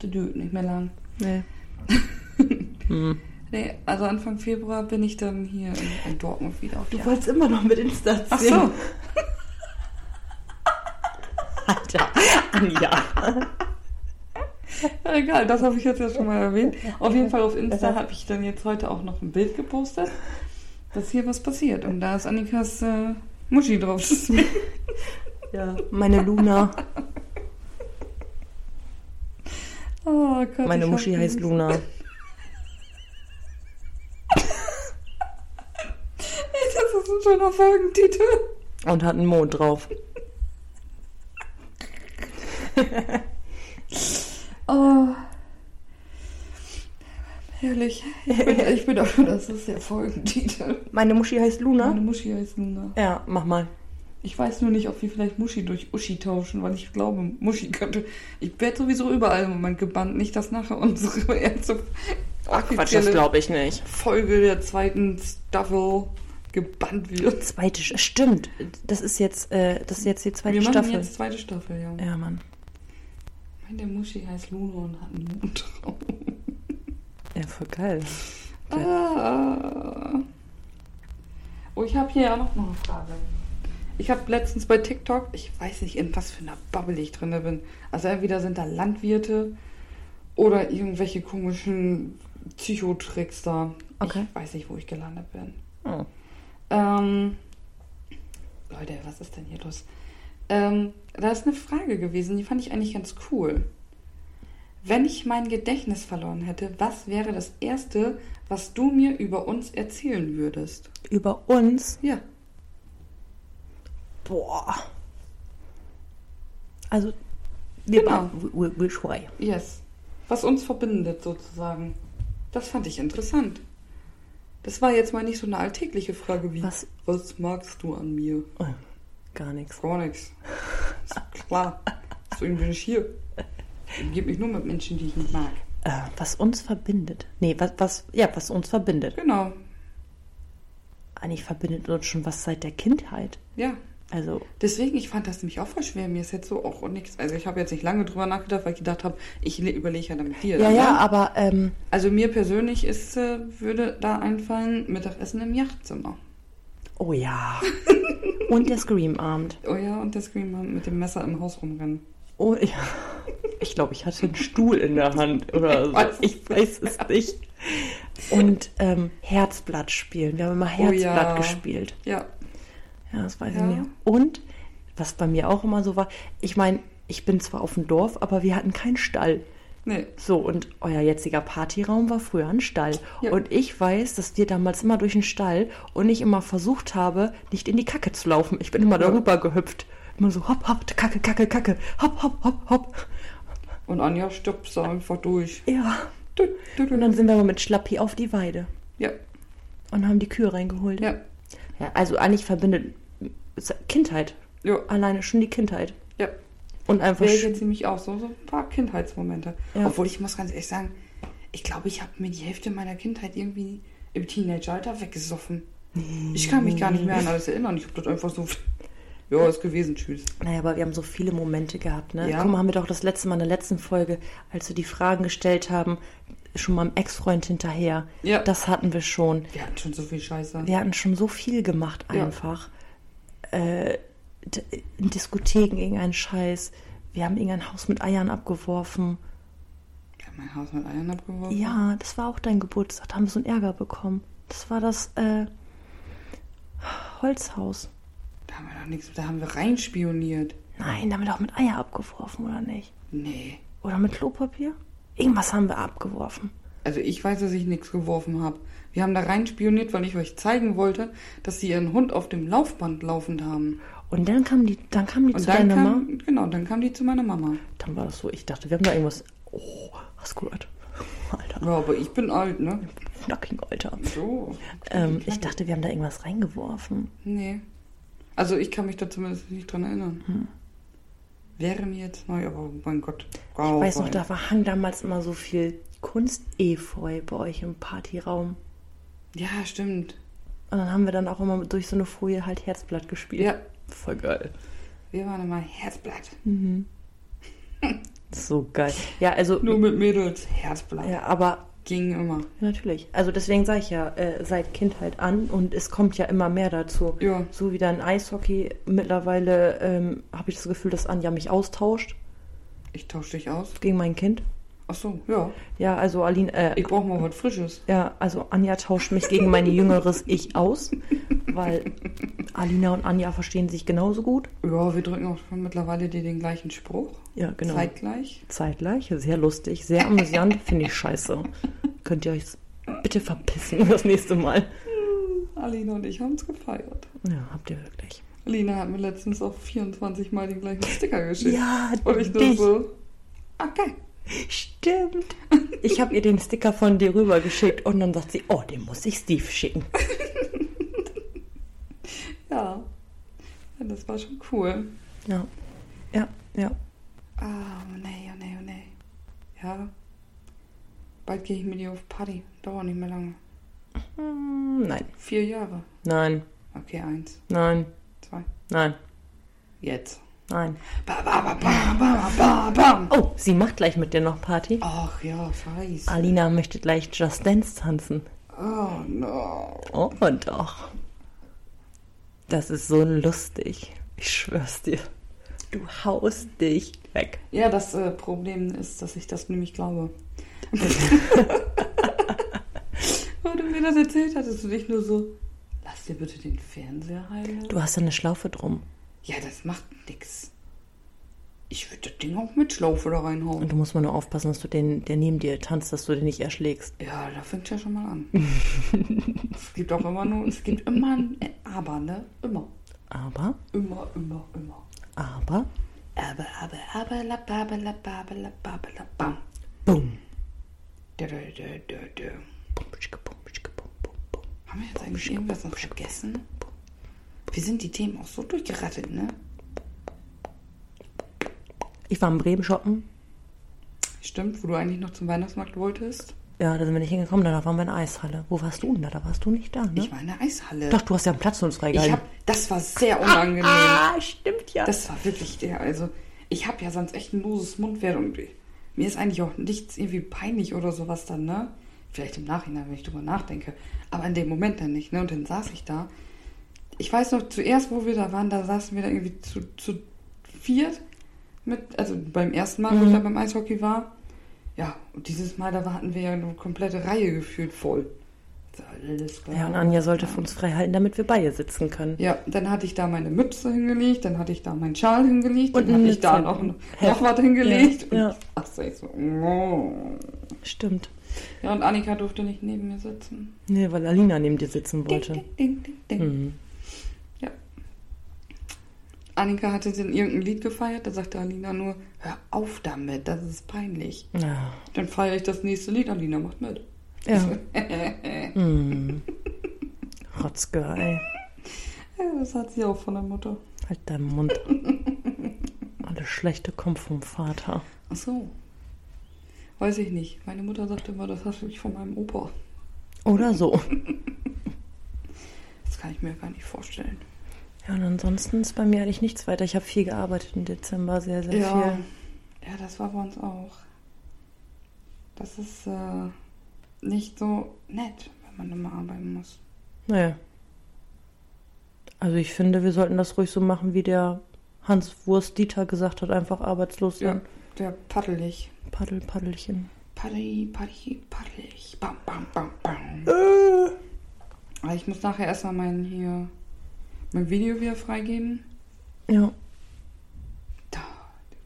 Speaker 1: Das dauert nicht mehr lang.
Speaker 2: Nee. hm.
Speaker 1: Nee, also Anfang Februar bin ich dann hier in, in Dortmund wieder auf
Speaker 2: Du
Speaker 1: Jagd.
Speaker 2: wolltest immer noch mit Insta
Speaker 1: Ach
Speaker 2: erzählen.
Speaker 1: so.
Speaker 2: Alter. Anja.
Speaker 1: Egal, das habe ich jetzt ja schon mal erwähnt. Auf jeden Fall auf Insta habe ich dann jetzt heute auch noch ein Bild gepostet, dass hier was passiert. Und da ist Annikas äh, Muschi drauf.
Speaker 2: Ja. Meine Luna.
Speaker 1: Oh Gott,
Speaker 2: Meine Muschi heißt Luna.
Speaker 1: Das ist ein schöner Folgentitel.
Speaker 2: Und hat einen Mond drauf.
Speaker 1: Oh. Herrlich. Ich bin, ich bin dafür, das ist der Folgentitel.
Speaker 2: Meine Muschi heißt Luna?
Speaker 1: Meine Muschi heißt Luna.
Speaker 2: Ja, mach mal.
Speaker 1: Ich weiß nur nicht, ob wir vielleicht Muschi durch Uschi tauschen, weil ich glaube, Muschi könnte. Ich werde sowieso überall im Moment gebannt. Nicht, dass nachher unsere erste offizielle
Speaker 2: glaube ich nicht.
Speaker 1: Folge der zweiten Staffel gebannt wird.
Speaker 2: Zweite, Sch- stimmt. Das ist jetzt, äh, das ist jetzt die zweite
Speaker 1: wir machen
Speaker 2: Staffel.
Speaker 1: jetzt zweite Staffel, ja.
Speaker 2: Ja, Mann.
Speaker 1: Meine Muschi heißt Luna und hat einen Mond drauf.
Speaker 2: Ja, voll geil.
Speaker 1: Ah. Oh, ich habe hier auch noch mal eine Frage. Ich habe letztens bei TikTok, ich weiß nicht, in was für einer Bubble ich drin bin. Also entweder sind da Landwirte oder irgendwelche komischen Psychotricks da.
Speaker 2: Okay.
Speaker 1: Ich weiß nicht, wo ich gelandet bin.
Speaker 2: Oh.
Speaker 1: Ähm, Leute, was ist denn hier los? Ähm, da ist eine Frage gewesen, die fand ich eigentlich ganz cool. Wenn ich mein Gedächtnis verloren hätte, was wäre das Erste, was du mir über uns erzählen würdest?
Speaker 2: Über uns?
Speaker 1: Ja.
Speaker 2: Boah. Also, wir
Speaker 1: Genau.
Speaker 2: we'll try.
Speaker 1: Yes. was uns verbindet sozusagen. Das fand ich interessant. Das war jetzt mal nicht so eine alltägliche Frage wie,
Speaker 2: Was?
Speaker 1: was magst du an mir?
Speaker 2: Oh, gar nichts.
Speaker 1: Gar nichts. Ist klar. Deswegen bin ich hier. Ich gebe mich nur mit Menschen, die ich nicht mag.
Speaker 2: Äh, was uns verbindet. Nee, was, was, ja, was uns verbindet.
Speaker 1: Genau.
Speaker 2: Eigentlich verbindet uns schon was seit der Kindheit.
Speaker 1: Ja.
Speaker 2: Also,
Speaker 1: Deswegen, ich fand das nämlich auch voll schwer. Mir ist jetzt so auch nichts. Also ich habe jetzt nicht lange drüber nachgedacht, weil ich gedacht habe, ich le- überlege ja dann mit dir.
Speaker 2: ja,
Speaker 1: ne?
Speaker 2: ja, aber, ähm,
Speaker 1: Also mir persönlich ist, äh, würde da einfallen, Mittagessen im Yachtzimmer.
Speaker 2: oh ja. Und der Scream-Abend.
Speaker 1: Oh ja, und der Scream mit dem Messer im Haus rumrennen.
Speaker 2: Oh ja. Ich glaube, ich hatte einen Stuhl in der Hand oder so. Ich weiß es nicht. Und ähm, Herzblatt spielen. Wir haben immer
Speaker 1: Oh
Speaker 2: Herzblatt
Speaker 1: ja.
Speaker 2: gespielt.
Speaker 1: Ja.
Speaker 2: Ja, das weiß
Speaker 1: Ja.
Speaker 2: ich nicht. Und was bei mir auch immer so war, ich meine, ich bin zwar auf dem Dorf, aber wir hatten keinen Stall.
Speaker 1: Nee.
Speaker 2: So, und euer jetziger Partyraum war früher ein Stall.
Speaker 1: Ja.
Speaker 2: Und ich weiß, dass wir damals immer durch den Stall und ich immer versucht habe, nicht in die Kacke zu laufen. Ich bin immer
Speaker 1: Ja.
Speaker 2: darüber gehüpft. Immer so hopp, hopp, Kacke, Kacke, Kacke, hopp, hopp, hopp, hopp.
Speaker 1: Und Anja stoppt einfach durch.
Speaker 2: Ja.
Speaker 1: Du, du, du.
Speaker 2: Und dann sind wir aber mit Schlappi auf die Weide
Speaker 1: Ja.
Speaker 2: und haben die Kühe reingeholt.
Speaker 1: Ja.
Speaker 2: Ja, also eigentlich verbindet Kindheit.
Speaker 1: Ja.
Speaker 2: Alleine schon die Kindheit.
Speaker 1: Ja.
Speaker 2: Und einfach.
Speaker 1: Wäre jetzt nämlich auch so, so ein paar Kindheitsmomente.
Speaker 2: Ja.
Speaker 1: Obwohl ich muss ganz ehrlich sagen, ich glaube, ich habe mir die Hälfte meiner Kindheit irgendwie im Teenageralter weggesoffen. Ich kann mich gar nicht mehr an alles erinnern. Ich habe das einfach so. Ja, ist gewesen, tschüss.
Speaker 2: Naja, aber wir haben so viele Momente gehabt, ne?
Speaker 1: Ja.
Speaker 2: Guck mal, haben wir doch das letzte Mal in der letzten Folge, als wir die Fragen gestellt haben, schon mal einem Ex-Freund hinterher.
Speaker 1: Ja.
Speaker 2: Das hatten wir schon.
Speaker 1: Wir hatten schon so viel Scheiße.
Speaker 2: Wir hatten schon so viel gemacht
Speaker 1: Ja.
Speaker 2: einfach. Äh, d- in Diskotheken irgendeinen Scheiß. Wir haben irgendein Haus mit Eiern abgeworfen.
Speaker 1: Ich habe mein Haus mit Eiern abgeworfen.
Speaker 2: Ja, das war auch dein Geburtstag. Da haben wir so einen Ärger bekommen. Das war das äh, Holzhaus.
Speaker 1: Da haben wir doch nichts, da haben wir reinspioniert.
Speaker 2: Nein, da haben wir doch mit Eier abgeworfen, oder nicht?
Speaker 1: Nee.
Speaker 2: Oder mit Klopapier? Irgendwas haben wir abgeworfen.
Speaker 1: Also ich weiß, dass ich nichts geworfen habe. Wir haben da reinspioniert, weil ich euch zeigen wollte, dass sie ihren Hund auf dem Laufband laufend haben.
Speaker 2: Und dann kam die, dann kam die
Speaker 1: Und
Speaker 2: zu deiner Mama.
Speaker 1: kam, genau, dann kam die zu meiner Mama.
Speaker 2: Dann war das so, ich dachte, wir haben da irgendwas. Oh, hast du gehört? Alter,
Speaker 1: Ja, aber ich bin alt, ne?
Speaker 2: fucking Alter.
Speaker 1: So.
Speaker 2: Ähm, ich dachte, wir haben da irgendwas reingeworfen.
Speaker 1: Nee. Also ich kann mich da zumindest nicht dran erinnern.
Speaker 2: Hm.
Speaker 1: Wäre mir jetzt neu, aber mein Gott.
Speaker 2: Ich weiß noch, da war, hang damals immer so viel Kunstefeu bei euch im Partyraum.
Speaker 1: Ja, stimmt.
Speaker 2: Und dann haben wir dann auch immer durch so eine Folie halt Herzblatt gespielt.
Speaker 1: Ja,
Speaker 2: Voll geil.
Speaker 1: wir waren immer Herzblatt.
Speaker 2: So geil. Ja, also.
Speaker 1: Nur mit Mädels. Herzblatt.
Speaker 2: Ja, aber
Speaker 1: Ging immer.
Speaker 2: natürlich. Also deswegen sage ich ja, äh, seit Kindheit an und es kommt ja immer mehr dazu.
Speaker 1: Ja.
Speaker 2: So wie dann Eishockey. Mittlerweile ähm, habe ich das Gefühl, dass Anja mich austauscht
Speaker 1: Ich tausche dich aus.
Speaker 2: gegen mein Kind.
Speaker 1: Ach so, ja.
Speaker 2: Ja, also Aline, äh,
Speaker 1: Ich brauche mal was Frisches.
Speaker 2: ja, also Anja tauscht mich gegen mein jüngeres Ich aus, weil Alina und Anja verstehen sich genauso gut.
Speaker 1: Ja, wir drücken auch schon mittlerweile dir den gleichen Spruch.
Speaker 2: Ja, genau.
Speaker 1: Zeitgleich.
Speaker 2: Zeitgleich, sehr lustig, sehr amüsant, finde ich scheiße. Könnt ihr euch bitte verpissen das nächste Mal.
Speaker 1: Alina und ich haben es gefeiert.
Speaker 2: Ja, habt ihr wirklich.
Speaker 1: Alina hat mir letztens auch 24 Mal den gleichen Sticker geschickt.
Speaker 2: Ja,
Speaker 1: Und ich nur
Speaker 2: dich.
Speaker 1: so. Okay.
Speaker 2: Stimmt. Ich habe ihr den Sticker von dir rübergeschickt und dann sagt sie, oh, den muss ich Steve schicken.
Speaker 1: Ja. ja. Das war schon cool.
Speaker 2: Ja, ja, ja.
Speaker 1: Ah, oh nee, oh nee, oh nee. Ja. Bald gehe ich mit ihr auf Party. Dauert nicht mehr lange.
Speaker 2: Hm, Nein,
Speaker 1: Vier Jahre.
Speaker 2: nein,
Speaker 1: Okay, eins,
Speaker 2: nein,
Speaker 1: zwei.
Speaker 2: nein,
Speaker 1: Jetzt.
Speaker 2: Nein.
Speaker 1: Ba, ba, ba.
Speaker 2: Oh, sie macht gleich mit dir noch Party.
Speaker 1: Ach ja, scheiße.
Speaker 2: Alina möchte gleich Just Dance tanzen.
Speaker 1: Oh no.
Speaker 2: Oh, doch. Das ist so lustig. Ich schwör's dir. Du haust dich weg.
Speaker 1: Ja, das äh, Problem ist, dass ich das nämlich glaube. Wo du mir das erzählt hattest, du dich nur so, lass dir bitte den Fernseher heilen.
Speaker 2: Du hast ja eine Schlaufe drum.
Speaker 1: Ja, das macht nix. Ich würde das Ding auch mit Schlaufe da reinhauen.
Speaker 2: Und du musst mal nur aufpassen, dass du den, der neben dir tanzt, dass du den nicht erschlägst.
Speaker 1: Ja, da fängt ja schon mal an. es gibt auch immer nur, es gibt immer ein Aber, ne? Immer.
Speaker 2: Aber,
Speaker 1: Immer, immer, immer.
Speaker 2: aber,
Speaker 1: Aber, aber, aber, la, ba, ba, la, ba, ba, la, ba, ba, la, bam.
Speaker 2: Boom.
Speaker 1: Dö, dö, dö, dö, dö.
Speaker 2: Bum, bum, bum, bum, bum.
Speaker 1: Haben wir jetzt eigentlich irgendwas noch vergessen? Wir sind die Themen auch so durchgerattet, ne?
Speaker 2: Ich war in Bremen shoppen.
Speaker 1: Stimmt, wo du eigentlich noch zum Weihnachtsmarkt wolltest.
Speaker 2: Ja, da sind wir nicht hingekommen, da waren wir in der Eishalle. Wo warst du denn da? Da warst du nicht da, ne?
Speaker 1: Ich war in der Eishalle.
Speaker 2: Doch, du hast ja einen Platz uns
Speaker 1: ich
Speaker 2: freigehalten.
Speaker 1: das war sehr unangenehm.
Speaker 2: Ah, stimmt ja.
Speaker 1: Das war wirklich der, also ich habe ja sonst echt ein loses Mundwert und mir ist eigentlich auch nichts irgendwie peinlich oder sowas dann, ne? Vielleicht im Nachhinein, wenn ich drüber nachdenke. Aber in dem Moment dann nicht, ne? Und dann saß ich da. Ich weiß noch, zuerst, wo wir da waren, da saßen wir da irgendwie zu, zu viert mit, also beim ersten Mal, wo ich da beim Eishockey war. Ja, und dieses Mal, da hatten wir ja eine komplette Reihe gefühlt voll. Alles klar.
Speaker 2: ja, und Anja sollte für uns frei halten, damit wir bei ihr sitzen können.
Speaker 1: Ja, dann hatte ich da meine Mütze hingelegt, dann hatte ich da meinen Schal hingelegt,
Speaker 2: Und
Speaker 1: dann hatte ich da noch, noch was hingelegt.
Speaker 2: Ja, ja.
Speaker 1: Und, ach so, ich so, oh.
Speaker 2: Stimmt.
Speaker 1: Ja, und Annika durfte nicht neben mir sitzen.
Speaker 2: Nee, weil Alina neben dir sitzen wollte.
Speaker 1: Ding, ding, ding, ding, ding.
Speaker 2: Mhm.
Speaker 1: Annika hatte in irgendein Lied gefeiert, da sagte Alina nur, hör auf damit, das ist peinlich.
Speaker 2: Ja.
Speaker 1: Dann feiere ich das nächste Lied, Alina macht mit.
Speaker 2: ja. mhm. Rotzgehör, ey.
Speaker 1: Ja, das hat sie auch von der Mutter.
Speaker 2: Halt deinen Mund. Alles Schlechte kommt vom Vater.
Speaker 1: Ach so. Weiß ich nicht. Meine Mutter sagte immer, das hast du nicht von meinem Opa.
Speaker 2: Oder so.
Speaker 1: Das kann ich mir gar nicht vorstellen.
Speaker 2: Ja, und ansonsten ist bei mir eigentlich nichts weiter. Ich habe viel gearbeitet im Dezember, sehr, sehr
Speaker 1: Ja,
Speaker 2: viel.
Speaker 1: ja, das war bei uns auch. Das ist äh, nicht so nett, wenn man immer arbeiten muss.
Speaker 2: Naja. Also ich finde, wir sollten das ruhig so machen, wie der Hans Wurst Dieter gesagt hat, einfach arbeitslos
Speaker 1: Ja,
Speaker 2: sein.
Speaker 1: der paddelig.
Speaker 2: Paddel, Paddelchen.
Speaker 1: Paddy, paddy, paddelig. Bam, bam, bam, bam. Aber ich muss nachher erstmal mein hier mein Video wieder freigeben.
Speaker 2: Ja.
Speaker 1: Da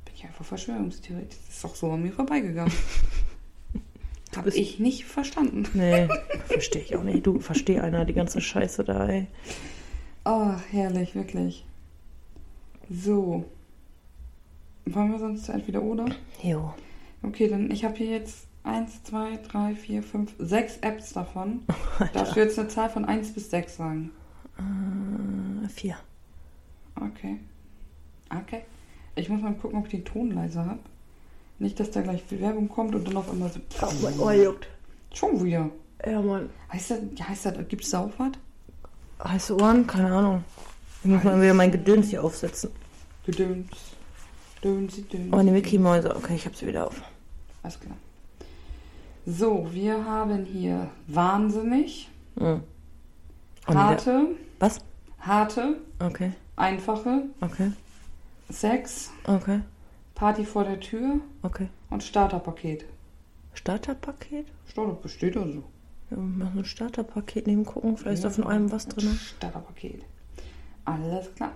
Speaker 1: bin ich einfach Verschwörungstheorie. Das ist doch so an mir vorbeigegangen. Hab
Speaker 2: bist-
Speaker 1: ich nicht verstanden.
Speaker 2: Nee, verstehe ich auch nicht. Du, versteh einer die ganze Scheiße da, ey.
Speaker 1: Oh, herrlich, wirklich. So. Wollen wir sonst entweder oder?
Speaker 2: Jo.
Speaker 1: Okay, dann ich habe hier jetzt 1, 2, 3, 4, 5, 6 Apps davon. Darfst du jetzt eine Zahl von 1 bis 6 sagen?
Speaker 2: Äh, vier.
Speaker 1: Okay. Okay. Ich muss mal gucken, ob ich den Ton leiser habe. Nicht, dass da gleich viel Werbung kommt und dann auf einmal so.
Speaker 2: Oh, mein Ohr juckt.
Speaker 1: Schon wieder.
Speaker 2: Ja, Mann.
Speaker 1: Heißt das, heißt das, gibt's da auch was?
Speaker 2: Heiße Ohren? Keine Ahnung. Ich muss mal wieder mein Gedöns hier aufsetzen.
Speaker 1: Gedöns. Döns, Döns.
Speaker 2: Oh, die Mickey Mäuse. Okay, ich hab sie wieder auf.
Speaker 1: Alles klar. So, wir haben hier wahnsinnig,
Speaker 2: Mhm. Wieder-
Speaker 1: harte,
Speaker 2: Was?
Speaker 1: harte,
Speaker 2: Okay,
Speaker 1: einfache,
Speaker 2: okay,
Speaker 1: Sex,
Speaker 2: okay,
Speaker 1: Party vor der Tür
Speaker 2: okay.
Speaker 1: und Starterpaket.
Speaker 2: Starterpaket?
Speaker 1: Starter besteht also.
Speaker 2: Ja, wir machen ein Starterpaket neben gucken. Vielleicht
Speaker 1: Ja,
Speaker 2: ist da von allem was drin.
Speaker 1: Starterpaket. Alles klar.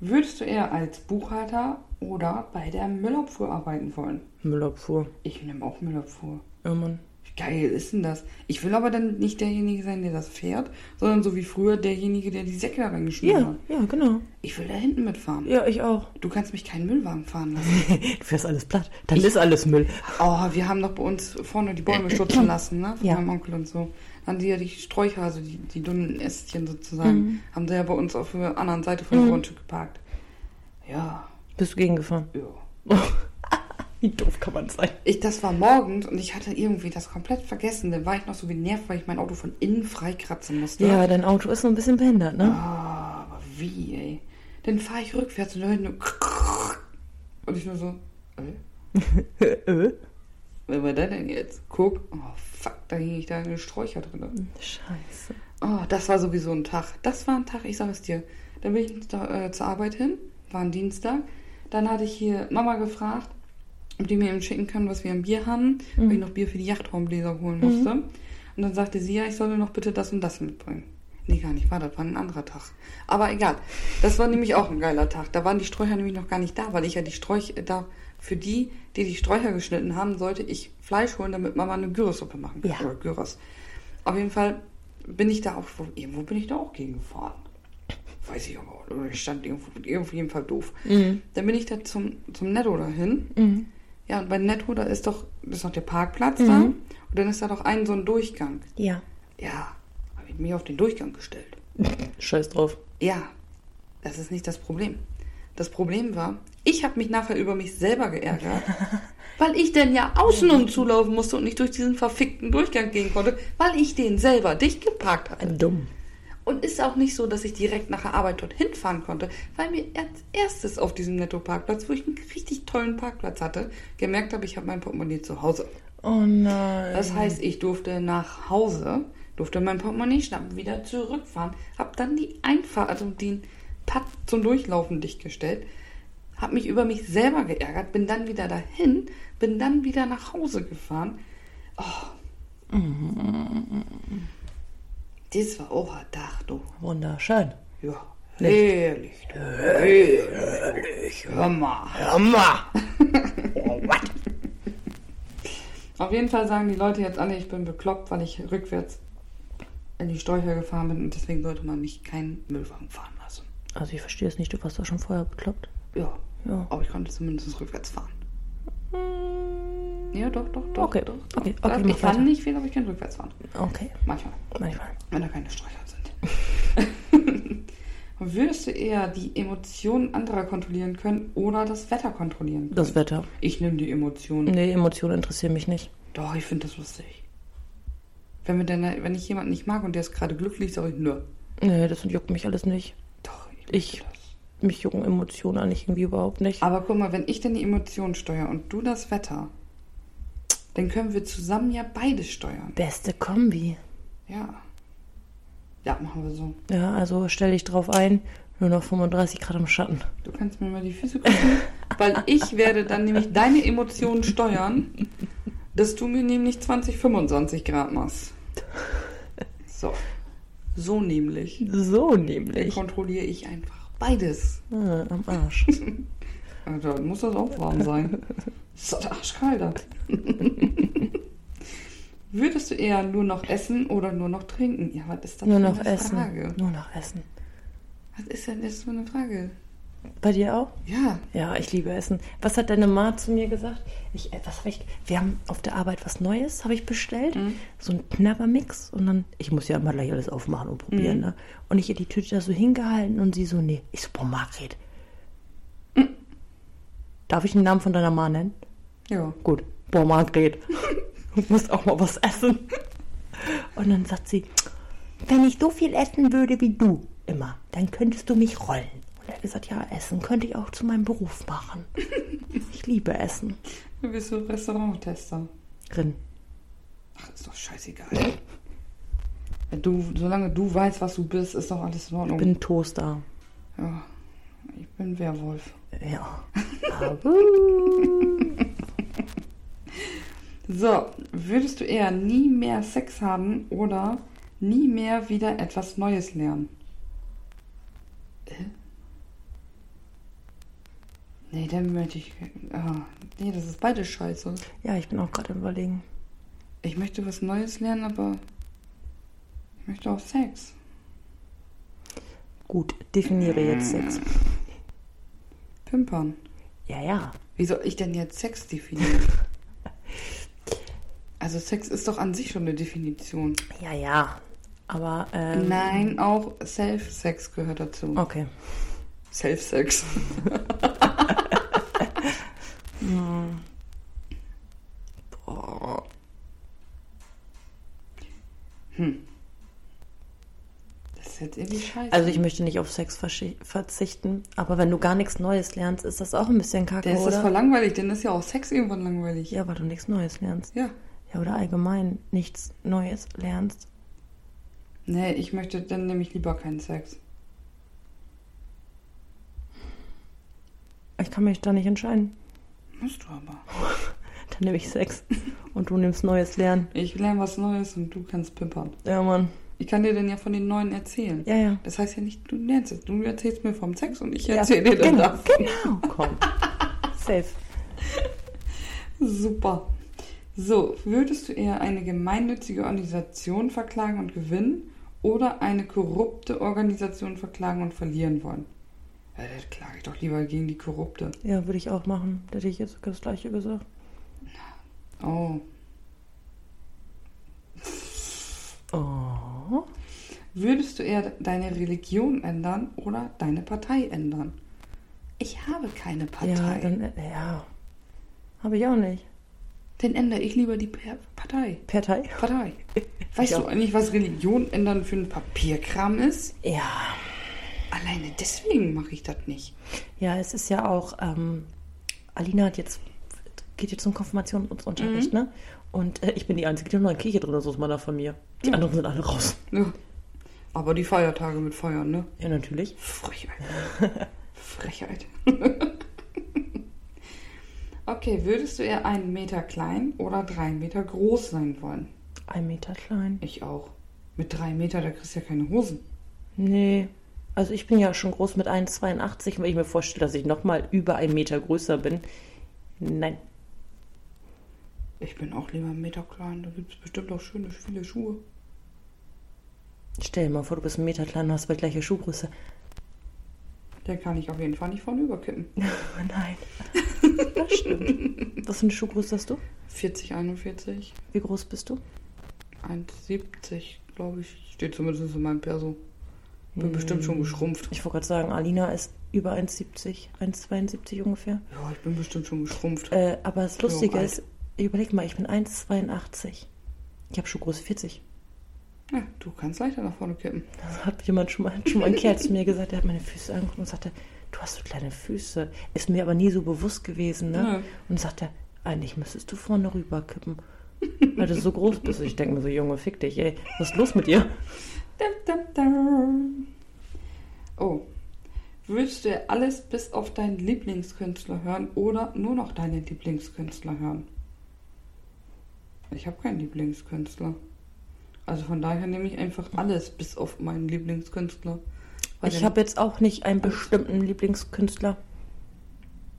Speaker 1: Würdest du eher als Buchhalter oder bei der Müllabfuhr arbeiten wollen?
Speaker 2: Müllabfuhr.
Speaker 1: Ich nehme auch Müllabfuhr.
Speaker 2: Ja, Mann.
Speaker 1: Geil ist denn das? Ich will aber dann nicht derjenige sein, der das fährt, sondern so wie früher derjenige, der die Säcke da reingeschmissen
Speaker 2: Ja,
Speaker 1: hat.
Speaker 2: ja, genau.
Speaker 1: Ich will da hinten mitfahren.
Speaker 2: Ja, ich auch.
Speaker 1: Du kannst mich keinen Müllwagen fahren lassen.
Speaker 2: Du fährst alles platt. Dann ist alles Müll.
Speaker 1: Oh, wir haben doch bei uns vorne die Bäume stutzen lassen, ne? Von
Speaker 2: Ja.
Speaker 1: meinem Onkel und so. Haben die ja die Sträucher, also die, die dünnen Ästchen sozusagen,
Speaker 2: Mhm.
Speaker 1: haben sie ja bei uns auf der anderen Seite vom Grundstück geparkt. Ja,
Speaker 2: Bist du gegengefahren?
Speaker 1: ja.
Speaker 2: Wie doof kann man sein?
Speaker 1: Ich, das war morgens und ich hatte irgendwie das komplett vergessen. Dann war ich noch so genervt, weil ich mein Auto von innen freikratzen musste.
Speaker 2: Ja, dein Auto ist so ein bisschen behindert, ne?
Speaker 1: Ah, aber wie, ey? Dann fahre ich rückwärts und dann und ich nur so, äh,
Speaker 2: äh?
Speaker 1: wer war der denn jetzt? Guck, oh fuck, da hing ich da in den Sträucher drin.
Speaker 2: Scheiße.
Speaker 1: Oh, das war sowieso ein Tag. Das war ein Tag, ich sag es dir. Dann bin ich da, äh, zur Arbeit hin, war ein Dienstag. Dann hatte ich hier Mama gefragt, ob die mir eben schicken kann, was wir im Bier haben, weil ich noch Bier für die Yachtraumbläser holen musste. Und dann sagte sie, ja, ich solle noch bitte das und das mitbringen. Nee, gar nicht, war das war ein anderer Tag. Aber egal. Das war nämlich auch ein geiler Tag. Da waren die Sträucher nämlich noch gar nicht da, weil ich ja die Sträucher, da für die, die die Sträucher geschnitten haben, sollte ich Fleisch holen, damit Mama eine Gyros-Suppe machen kann.
Speaker 2: Ja.
Speaker 1: Oder Gyros. Auf jeden Fall bin ich da auch, wo- irgendwo bin ich da auch gegen gefahren. Weiß ich aber, oder ich stand irgendwo, irgendwo jeden Fall doof.
Speaker 2: Mhm.
Speaker 1: Dann bin ich da zum, zum Netto dahin.
Speaker 2: Mhm.
Speaker 1: Ja, und bei Netto, da ist doch, das ist doch der Parkplatz da. Und dann ist da doch ein so ein Durchgang.
Speaker 2: Ja.
Speaker 1: Ja, habe ich mich auf den Durchgang gestellt.
Speaker 2: Scheiß drauf.
Speaker 1: Ja, das ist nicht das Problem. Das Problem war, ich habe mich nachher über mich selber geärgert, weil ich denn ja außen umzulaufen musste und nicht durch diesen verfickten Durchgang gehen konnte, weil ich den selber dicht geparkt hatte.
Speaker 2: Dumm.
Speaker 1: Und ist auch nicht so, dass ich direkt nach der Arbeit dorthin fahren konnte, weil mir als erstes auf diesem Netto-Parkplatz, wo ich einen richtig tollen Parkplatz hatte, gemerkt habe, ich habe mein Portemonnaie zu Hause.
Speaker 2: Oh nein.
Speaker 1: Das heißt, ich durfte nach Hause, durfte mein Portemonnaie schnappen, wieder zurückfahren, habe dann die Einfahrt, also den Pad zum Durchlaufen dichtgestellt, habe mich über mich selber geärgert, bin dann wieder dahin, bin dann wieder nach Hause gefahren. Oh. Das war auch ein Tag, du.
Speaker 2: Wunderschön.
Speaker 1: Ja, herrlich, herrlich. Hör mal.
Speaker 2: Hör mal. What?
Speaker 1: Auf jeden Fall sagen die Leute jetzt alle, ich bin bekloppt, weil ich rückwärts in die Sträucher gefahren bin und deswegen sollte man mich keinen Müllwagen fahren lassen.
Speaker 2: Also ich verstehe es nicht, du warst doch schon vorher bekloppt.
Speaker 1: Ja,
Speaker 2: Ja.
Speaker 1: aber ich konnte zumindest rückwärts fahren. Ja, doch, doch, doch.
Speaker 2: Okay,
Speaker 1: doch,
Speaker 2: okay,
Speaker 1: doch.
Speaker 2: okay,
Speaker 1: ich
Speaker 2: mach
Speaker 1: kann nicht viel, aber ich kann rückwärts fahren.
Speaker 2: Okay,
Speaker 1: Manchmal,
Speaker 2: manchmal.
Speaker 1: wenn da keine Sträucher sind. Würdest du eher die Emotionen anderer kontrollieren können oder das Wetter kontrollieren können?
Speaker 2: Das Wetter.
Speaker 1: Ich nehme die Emotionen.
Speaker 2: Nee, Emotionen interessieren mich nicht.
Speaker 1: Doch, ich finde das lustig. Wenn, mir denn, wenn ich jemanden nicht mag und der ist gerade glücklich, sage ich, nö.
Speaker 2: Nee, das juckt mich alles nicht.
Speaker 1: Doch,
Speaker 2: Ich-
Speaker 1: das.
Speaker 2: Mich jucken Emotionen eigentlich irgendwie überhaupt nicht.
Speaker 1: Aber guck mal, wenn ich denn die Emotionen steuere und du das Wetter, dann können wir zusammen ja beides steuern.
Speaker 2: Beste Kombi.
Speaker 1: Ja. Ja, machen wir so.
Speaker 2: Ja, also stell dich drauf ein, nur noch 35 Grad im Schatten.
Speaker 1: Du kannst mir mal die Füße küssen, weil ich werde dann nämlich deine Emotionen steuern, dass du mir nämlich 20, 25 Grad machst. So. So nämlich.
Speaker 2: So
Speaker 1: Dann
Speaker 2: nämlich.
Speaker 1: kontrolliere ich einfach beides.
Speaker 2: Ah, am Arsch.
Speaker 1: Also, dann muss das auch warm sein. Ist doch arschkalt. da. Würdest du eher nur noch essen oder nur noch trinken? Ja, was ist das
Speaker 2: Nur
Speaker 1: für
Speaker 2: noch
Speaker 1: eine
Speaker 2: essen.
Speaker 1: Frage?
Speaker 2: Nur noch essen.
Speaker 1: Was ist denn das für eine Frage?
Speaker 2: Bei dir auch?
Speaker 1: Ja,
Speaker 2: Ja, ich liebe Essen. Was hat deine Ma zu mir gesagt? Ich, äh, was habe ich? Wir haben auf der Arbeit was Neues, habe ich bestellt.
Speaker 1: Mhm.
Speaker 2: So ein Knabbermix. Und dann, ich muss ja immer gleich alles aufmachen und probieren.
Speaker 1: Mhm.
Speaker 2: Ne? Und ich ihr die Tüte da so hingehalten und sie so, nee. Ich so, boah, Margret.
Speaker 1: Mhm.
Speaker 2: Darf ich den Namen von deiner Ma nennen?
Speaker 1: Ja.
Speaker 2: Gut. Boah, Margret. Du musst auch mal was essen. Und dann sagt sie, wenn ich so viel essen würde wie du immer, dann könntest du mich rollen. Und er hat gesagt, ja, Essen könnte ich auch zu meinem Beruf machen. Ich liebe Essen.
Speaker 1: Du bist so Restauranttester.
Speaker 2: Rin.
Speaker 1: Ach, ist doch scheißegal. Wenn du, solange du weißt, was du bist, ist doch alles in
Speaker 2: Ich
Speaker 1: Ordnung.
Speaker 2: bin Toaster.
Speaker 1: ja, ich bin Werwolf.
Speaker 2: Ja.
Speaker 1: So, würdest du eher nie mehr Sex haben oder nie mehr wieder etwas Neues lernen? Äh? Nee, dann möchte ich. Ah, nee, das ist beides scheiße.
Speaker 2: ja, ich bin auch gerade überlegen.
Speaker 1: Ich möchte was Neues lernen, aber ich möchte auch Sex.
Speaker 2: Gut, definiere jetzt Sex.
Speaker 1: Pimpern.
Speaker 2: Ja, ja.
Speaker 1: Wie soll ich denn jetzt Sex definieren? Also Sex ist doch an sich schon eine Definition.
Speaker 2: Ja, ja. Aber, ähm,
Speaker 1: Nein, auch Self-Sex gehört dazu.
Speaker 2: Okay.
Speaker 1: Self-Sex.
Speaker 2: Boah.
Speaker 1: Das ist jetzt irgendwie scheiße.
Speaker 2: Also ich möchte nicht auf Sex verzichten, aber wenn du gar nichts Neues lernst, ist das auch ein bisschen kacke,
Speaker 1: Der ist das
Speaker 2: oder?
Speaker 1: voll langweilig, denn ist ja auch Sex irgendwann langweilig.
Speaker 2: Ja, weil du nichts Neues lernst.
Speaker 1: Ja.
Speaker 2: Ja, oder allgemein nichts Neues lernst.
Speaker 1: Nee, ich möchte dann nämlich lieber keinen Sex.
Speaker 2: Ich kann mich da nicht entscheiden.
Speaker 1: Musst du aber.
Speaker 2: Dann nehme ich Sex und du nimmst Neues lernen.
Speaker 1: Ich lerne was Neues und du kannst pimpern.
Speaker 2: Ja, Mann.
Speaker 1: Ich kann dir dann ja von den Neuen erzählen.
Speaker 2: Ja, ja.
Speaker 1: Das heißt ja nicht, du lernst es. Du erzählst mir vom Sex und ich
Speaker 2: ja.
Speaker 1: erzähle dir dann
Speaker 2: genau,
Speaker 1: davon.
Speaker 2: genau. Komm. Safe.
Speaker 1: Super. So, würdest du eher eine gemeinnützige Organisation verklagen und gewinnen oder eine korrupte Organisation verklagen und verlieren wollen? Ja, da klage ich doch lieber gegen die korrupte.
Speaker 2: Ja, würde ich auch machen. Da hätte ich jetzt das gleiche gesagt.
Speaker 1: Oh.
Speaker 2: Oh.
Speaker 1: Würdest du eher deine Religion ändern oder deine Partei ändern? Ich habe keine Partei.
Speaker 2: Ja, dann, äh, ja. Habe ich auch nicht.
Speaker 1: Dann ändere ich lieber die Partei.
Speaker 2: Partei?
Speaker 1: Partei. Weißt
Speaker 2: Ja.
Speaker 1: du eigentlich, was Religion ändern für ein Papierkram ist?
Speaker 2: Ja.
Speaker 1: Alleine deswegen mache ich das nicht.
Speaker 2: Ja, es ist ja auch, ähm, Alina hat jetzt, geht jetzt zum Konfirmationsunterricht, ne? Und äh, ich bin die Einzige, die noch in der Kirche drin ist aus meiner Familie. Die anderen sind alle raus.
Speaker 1: Ja. Aber die Feiertage mit Feiern, ne?
Speaker 2: Ja, natürlich.
Speaker 1: Frechheit. Frechheit. okay, würdest du eher einen Meter klein oder drei Meter groß sein wollen?
Speaker 2: Ein Meter klein.
Speaker 1: Ich auch. Mit drei Meter, da kriegst du ja keine Hosen.
Speaker 2: Nee. Also ich bin ja schon groß mit 1,82. Wenn ich mir vorstelle, dass ich nochmal über einen Meter größer bin. Nein.
Speaker 1: Ich bin auch lieber einen Meter klein. Da gibt es bestimmt auch schöne, viele Schuhe.
Speaker 2: Stell dir mal vor, du bist einen Meter klein und hast bei gleicher Schuhgröße.
Speaker 1: Der kann ich auf jeden Fall nicht vorne überkippen.
Speaker 2: Nein. Das stimmt. Was für eine Schuhgröße hast du?
Speaker 1: 40, 41,
Speaker 2: Wie groß bist du?
Speaker 1: 1,70, glaube ich. Steht zumindest in meinem Perso. Bin bestimmt schon geschrumpft.
Speaker 2: Ich wollte gerade sagen, Alina ist über 1,70, 1,72 ungefähr.
Speaker 1: Ja, ich bin bestimmt schon geschrumpft.
Speaker 2: Äh, aber das Lustige ist, überleg mal, ich bin 1,82. Ich habe Schuhgröße 40.
Speaker 1: Ja, du kannst leichter nach vorne kippen.
Speaker 2: Das hat jemand schon mal, schon mal ein Kerl zu mir gesagt, der hat meine Füße angeguckt und sagte, du hast so kleine Füße. Ist mir aber nie so bewusst gewesen, ne?
Speaker 1: Ja.
Speaker 2: Und sagte, eigentlich müsstest du vorne rüberkippen. Weil du so groß bist. Ich denke mir so, Junge, fick dich, ey. Was ist los mit dir?
Speaker 1: Oh. Würdest du alles bis auf deinen Lieblingskünstler hören oder nur noch deine Lieblingskünstler hören? Ich habe keinen Lieblingskünstler. Also von daher nehme ich einfach alles bis auf meinen Lieblingskünstler. Weil
Speaker 2: Ich habe jetzt auch nicht einen bestimmten Lieblingskünstler.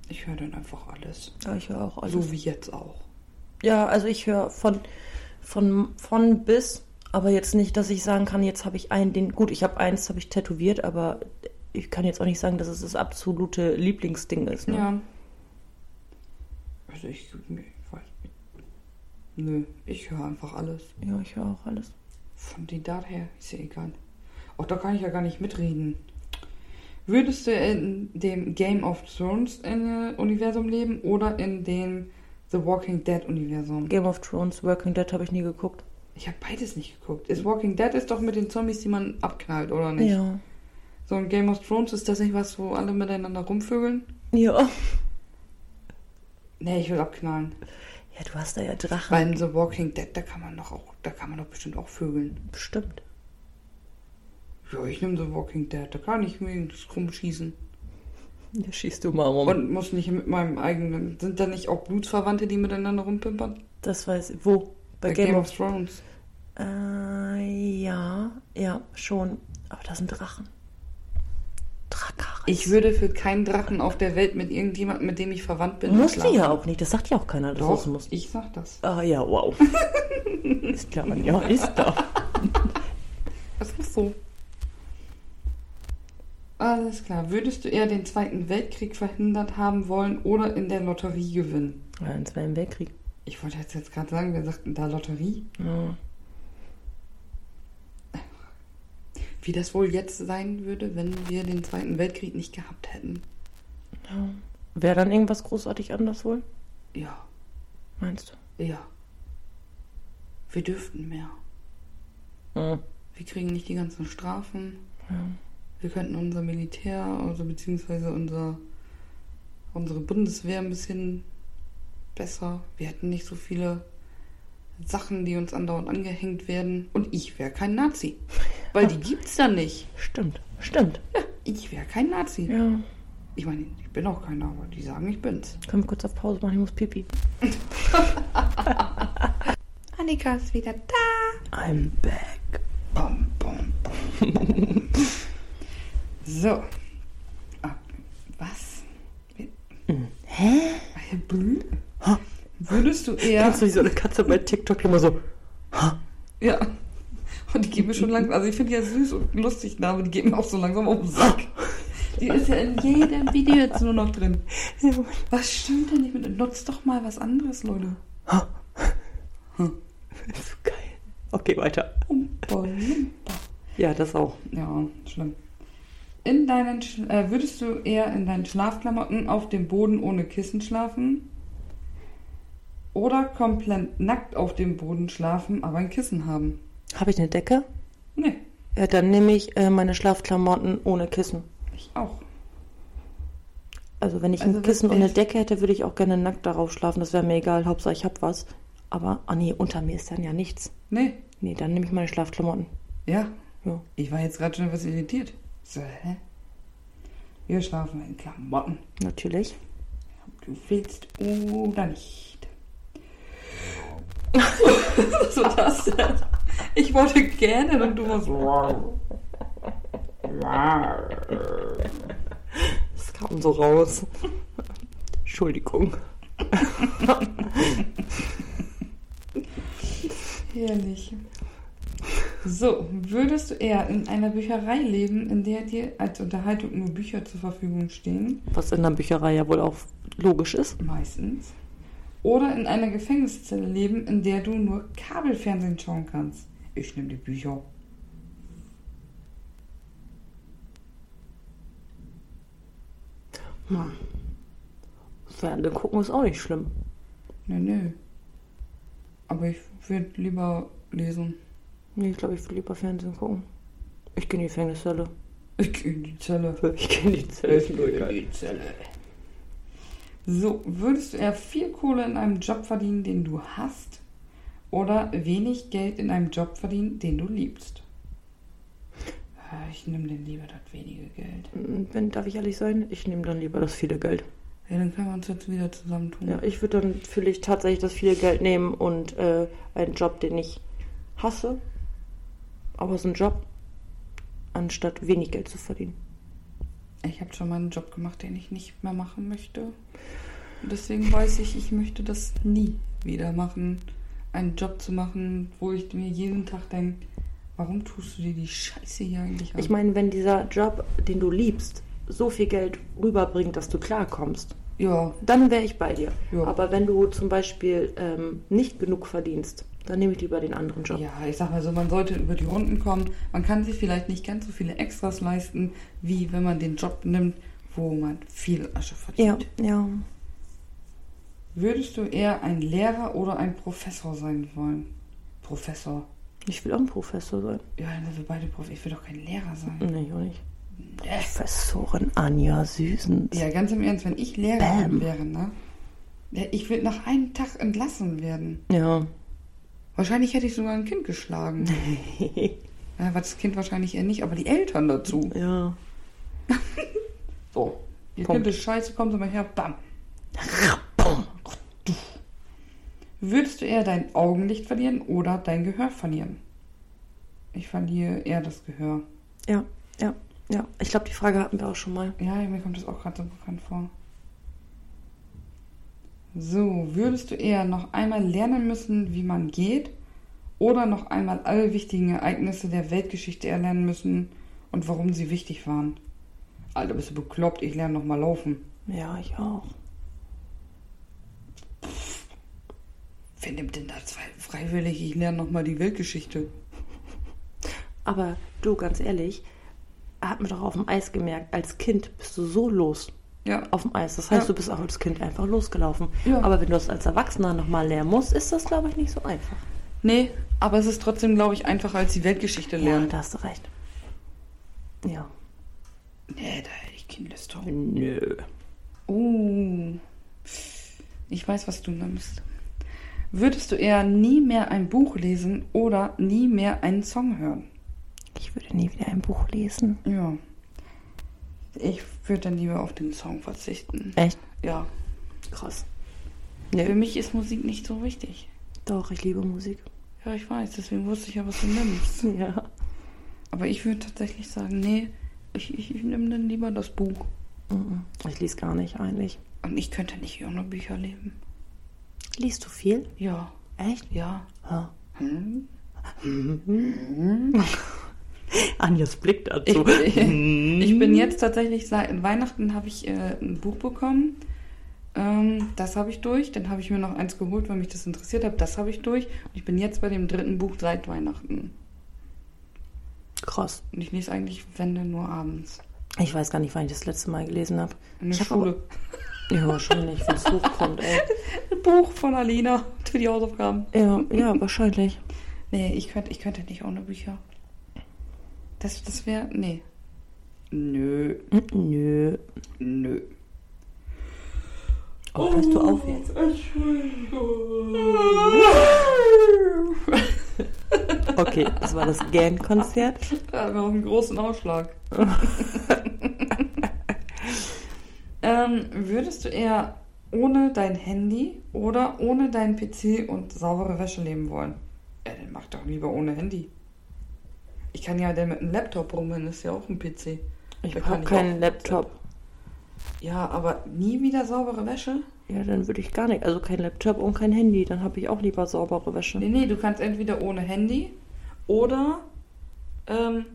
Speaker 1: Ich höre dann einfach alles.
Speaker 2: Ja, ich höre auch alles.
Speaker 1: So wie jetzt auch.
Speaker 2: Ja, also ich höre von, von, von bis, aber jetzt nicht, dass ich sagen kann, jetzt habe ich einen, den, gut, ich habe eins, habe ich tätowiert, aber ich kann jetzt auch nicht sagen, dass es das absolute Lieblingsding ist. Ne?
Speaker 1: Ja. Also ich, ich weiß nicht. Nö, ich höre einfach alles.
Speaker 2: ja, ich höre auch alles.
Speaker 1: Von die daher ist ja egal. Auch da kann ich ja gar nicht mitreden. Würdest du in dem Game of Thrones äh, Universum leben oder in dem The Walking Dead Universum?
Speaker 2: Game of Thrones, Working Dead habe ich nie geguckt.
Speaker 1: Ich habe beides nicht geguckt. Ist Walking Dead ist doch mit den Zombies, die man abknallt, oder nicht?
Speaker 2: Ja.
Speaker 1: So ein Game of Thrones ist das nicht was, wo alle miteinander rumvögeln?
Speaker 2: Ja.
Speaker 1: Nee, ich will abknallen.
Speaker 2: Ja, du hast da ja Drachen.
Speaker 1: In The Walking Dead, da kann man doch auch, da kann man doch bestimmt auch vögeln.
Speaker 2: Bestimmt.
Speaker 1: Ja, ich nehme The Walking Dead, da kann ich mir das rumschießen.
Speaker 2: Da schießt du mal rum.
Speaker 1: Und muss nicht mit meinem eigenen. Sind da nicht auch Blutsverwandte, die miteinander rumpimpern?
Speaker 2: das weiß ich. Wo? Bei,
Speaker 1: Bei
Speaker 2: Game,
Speaker 1: Game
Speaker 2: of
Speaker 1: Thrones.
Speaker 2: Äh, ja, ja, schon. Aber das sind Drachen.
Speaker 1: Ich würde für keinen Drachen auf der Welt mit irgendjemandem, mit dem ich verwandt bin.
Speaker 2: Musste ja auch nicht. Das sagt ja auch keiner, dass
Speaker 1: Doch,
Speaker 2: das muss.
Speaker 1: ich sag das.
Speaker 2: Ah ja, wow. ist klar, ja, ist da.
Speaker 1: Das ist so. Alles klar. Würdest du eher den Zweiten Weltkrieg verhindert haben wollen oder in der Lotterie gewinnen?
Speaker 2: Ja, im Zweiten Weltkrieg.
Speaker 1: Ich wollte jetzt, jetzt gerade sagen, wer sagt denn da Lotterie?
Speaker 2: Ja.
Speaker 1: Wie das wohl jetzt sein würde, wenn wir den Zweiten Weltkrieg nicht gehabt hätten.
Speaker 2: ja. Wäre dann irgendwas großartig anders wohl?
Speaker 1: Ja,
Speaker 2: Meinst du?
Speaker 1: ja. Wir dürften mehr.
Speaker 2: Ja.
Speaker 1: Wir kriegen nicht die ganzen Strafen.
Speaker 2: Ja.
Speaker 1: Wir könnten unser Militär, also beziehungsweise unser, unsere Bundeswehr ein bisschen besser. Wir hätten nicht so viele Sachen, die uns andauernd angehängt werden. Und ich wäre kein Nazi. Weil die gibt's da nicht.
Speaker 2: Stimmt, stimmt.
Speaker 1: Ich wäre kein Nazi.
Speaker 2: Ja.
Speaker 1: Ich meine, ich bin auch keiner, aber die sagen, ich bin's.
Speaker 2: Können wir kurz auf Pause machen? Ich muss pipi.
Speaker 1: Annika ist wieder da.
Speaker 2: I'm back.
Speaker 1: Bom, bom, bom. so. Ah, was?
Speaker 2: Hä?
Speaker 1: Blü? Würdest du eher.
Speaker 2: Kennst du wie so eine Katze bei TikTok immer so?
Speaker 1: Ja. Und die gehen mir schon langsam. Also ich finde die ja süß und lustig, ne, aber die gehen mir auch so langsam auf den Sack. Die ist ja in jedem Video jetzt nur noch drin. Was stimmt denn nicht mit? Nutzt doch mal was anderes, Leute.
Speaker 2: Hm. Das ist so geil. Okay, weiter.
Speaker 1: Umpa.
Speaker 2: Ja, das auch.
Speaker 1: Ja, schlimm. In deinen äh, würdest du eher in deinen Schlafklamotten auf dem Boden ohne Kissen schlafen? Oder komplett nackt auf dem Boden schlafen, aber ein Kissen haben?
Speaker 2: Habe ich eine Decke?
Speaker 1: Nee,
Speaker 2: Ja, dann nehme ich äh, meine Schlafklamotten ohne Kissen.
Speaker 1: ich auch.
Speaker 2: Also wenn ich
Speaker 1: Also
Speaker 2: ein Kissen und eine Decke hätte, würde ich auch gerne nackt darauf schlafen. Das wäre mir egal. Hauptsache ich habe was. Aber, ah nee, unter mir ist dann ja nichts.
Speaker 1: Nee,
Speaker 2: Nee, dann nehme ich meine Schlafklamotten.
Speaker 1: ja.
Speaker 2: Ja.
Speaker 1: Ich war jetzt gerade schon etwas irritiert. So, hä? Wir schlafen in Klamotten.
Speaker 2: Natürlich.
Speaker 1: Ob du willst oder nicht. so das? Ich wollte gerne und du warst.
Speaker 2: Das kam so raus. Entschuldigung.
Speaker 1: Herrlich. So, würdest du eher in einer Bücherei leben, in der dir als Unterhaltung nur Bücher zur Verfügung stehen?
Speaker 2: Was in der Bücherei ja wohl auch logisch ist.
Speaker 1: Meistens. Oder in einer Gefängniszelle leben, in der du nur Kabelfernsehen schauen kannst? Ich nehme die Bücher.
Speaker 2: Hm. Fernsehen gucken ist auch nicht schlimm.
Speaker 1: Nee, nee. Aber ich würde lieber lesen.
Speaker 2: Nee, ich glaube, ich will lieber Fernsehen gucken. Ich gehe in die Gefängniszelle.
Speaker 1: Ich gehe in die Zelle.
Speaker 2: Ich gehe in die Zelle.
Speaker 1: Ich gehe in die Zelle. So, würdest du eher viel Kohle in einem Job verdienen, den du hast? Oder wenig Geld in einem Job verdienen, den du liebst? Äh, Ich nehme den lieber das wenige Geld.
Speaker 2: Wenn, darf ich ehrlich sein? Ich nehme dann lieber das viele Geld.
Speaker 1: Ja, dann können wir uns jetzt wieder zusammentun.
Speaker 2: Ja, ich würde dann vielleicht tatsächlich das viele Geld nehmen und äh, einen Job, den ich hasse. Aber es ist ein Job, anstatt wenig Geld zu verdienen.
Speaker 1: Ich habe schon mal einen Job gemacht, den ich nicht mehr machen möchte. Und deswegen weiß ich, ich möchte das nie wieder machen. Einen Job zu machen, wo ich mir jeden Tag denke, warum tust du dir die Scheiße hier eigentlich an?
Speaker 2: Ich meine, wenn dieser Job, den du liebst, so viel Geld rüberbringt, dass du klarkommst,
Speaker 1: ja,
Speaker 2: dann wäre ich bei dir.
Speaker 1: Ja.
Speaker 2: Aber wenn du zum Beispiel ähm, nicht genug verdienst, dann nehme ich lieber den anderen Job.
Speaker 1: ja, ich sag mal so, man sollte über die Runden kommen. Man kann sich vielleicht nicht ganz so viele Extras leisten, wie wenn man den Job nimmt, wo man viel Asche
Speaker 2: ja.
Speaker 1: verdient.
Speaker 2: ja.
Speaker 1: Würdest du eher ein Lehrer oder ein Professor sein wollen? Professor.
Speaker 2: Ich will auch ein Professor sein.
Speaker 1: Ja, dann sind wir beide Prof. Ich will doch kein Lehrer sein.
Speaker 2: Nee, ich auch nicht. Professorin Anja Süßens.
Speaker 1: Ja, ganz im Ernst, wenn ich Lehrerin
Speaker 2: Bam.
Speaker 1: wäre, ne? Ja, ich würde nach einem Tag entlassen werden.
Speaker 2: Ja.
Speaker 1: Wahrscheinlich hätte ich sogar ein Kind geschlagen. ja, war das Kind wahrscheinlich eher nicht, aber die Eltern dazu.
Speaker 2: ja.
Speaker 1: So, ihr
Speaker 2: Punkt.
Speaker 1: Kind ist scheiße, kommt mal her, bam. Würdest du eher dein Augenlicht verlieren oder dein Gehör verlieren? Ich verliere eher das Gehör.
Speaker 2: Ja, ja, ja. Ich glaube, die Frage hatten wir auch schon mal.
Speaker 1: Ja, mir kommt das auch gerade so bekannt vor. So, würdest du eher noch einmal lernen müssen, wie man geht, oder noch einmal alle wichtigen Ereignisse der Weltgeschichte erlernen müssen und warum sie wichtig waren? Alter, bist du bekloppt? Ich lerne noch mal laufen.
Speaker 2: Ja, ich auch.
Speaker 1: Wer nimmt denn das freiwillig? Ich lerne noch mal die Weltgeschichte.
Speaker 2: Aber du, ganz ehrlich, hat mir doch auf dem Eis gemerkt, als Kind bist du so los
Speaker 1: Ja,
Speaker 2: auf dem Eis. Das heißt,
Speaker 1: Ja.
Speaker 2: du bist auch als Kind einfach losgelaufen.
Speaker 1: Ja.
Speaker 2: Aber wenn du das als Erwachsener nochmal lernen musst, ist das, glaube ich, nicht so einfach.
Speaker 1: nee, aber es ist trotzdem, glaube ich, einfacher als die Weltgeschichte
Speaker 2: Ja,
Speaker 1: lernen.
Speaker 2: da hast du recht. Ja.
Speaker 1: Nee, da hätte ich keine Lust drauf.
Speaker 2: Nö.
Speaker 1: Oh. Ich weiß, was du nimmst. Würdest du eher nie mehr ein Buch lesen oder nie mehr einen Song hören?
Speaker 2: Ich würde nie wieder ein Buch lesen.
Speaker 1: Ja. Ich würde dann lieber auf den Song verzichten.
Speaker 2: Echt?
Speaker 1: Ja.
Speaker 2: Krass.
Speaker 1: Für mich ist Musik nicht so wichtig.
Speaker 2: Doch, ich liebe Musik.
Speaker 1: Ja, ich weiß, deswegen wusste ich ja, was du nimmst.
Speaker 2: Ja.
Speaker 1: Aber ich würde tatsächlich sagen, nee, ich, ich, ich nehme dann lieber das Buch.
Speaker 2: Mhm. Ich lese gar nicht eigentlich.
Speaker 1: Und ich könnte nicht ohne Bücher leben.
Speaker 2: Liest du viel?
Speaker 1: Ja.
Speaker 2: Echt?
Speaker 1: Ja.
Speaker 2: Ja.
Speaker 1: Hm?
Speaker 2: Anjas Blick
Speaker 1: Ich,
Speaker 2: dazu.
Speaker 1: ich, ich bin jetzt tatsächlich, seit Weihnachten habe ich äh, ein Buch bekommen. Ähm, das habe ich durch. Dann habe ich mir noch eins geholt, weil mich das interessiert hat. Das habe ich durch. Und ich bin jetzt bei dem dritten Buch seit Weihnachten.
Speaker 2: Krass.
Speaker 1: Und ich lese eigentlich Wände nur abends.
Speaker 2: Ich weiß gar nicht, wann ich das letzte Mal gelesen habe.
Speaker 1: In der
Speaker 2: Ich
Speaker 1: Schule.
Speaker 2: Ja, wahrscheinlich, wenn es hochkommt, ey.
Speaker 1: Ein Buch von Alina für die Hausaufgaben.
Speaker 2: Ja, ja, wahrscheinlich.
Speaker 1: Nee, ich könnte, ich könnte nicht ohne Bücher. Das, das wäre. Nee. Nö.
Speaker 2: Nö.
Speaker 1: Nö.
Speaker 2: Oh, hörst du auf jetzt? Okay, das war das Gang-Konzert.
Speaker 1: Da haben wir auch einen großen Ausschlag. ähm, würdest du eher ohne dein Handy oder ohne dein PC und saubere Wäsche leben wollen? Ja, dann mach doch lieber ohne Handy. Ich kann ja dann mit einem Laptop rumrennen, ist ja auch ein PC.
Speaker 2: Ich habe keinen Laptop.
Speaker 1: Ja, aber nie wieder saubere Wäsche?
Speaker 2: Ja, dann würde ich gar nicht. Also kein Laptop und kein Handy. Dann habe ich auch lieber saubere Wäsche.
Speaker 1: Nee, nee, du kannst entweder ohne Handy oder ähm,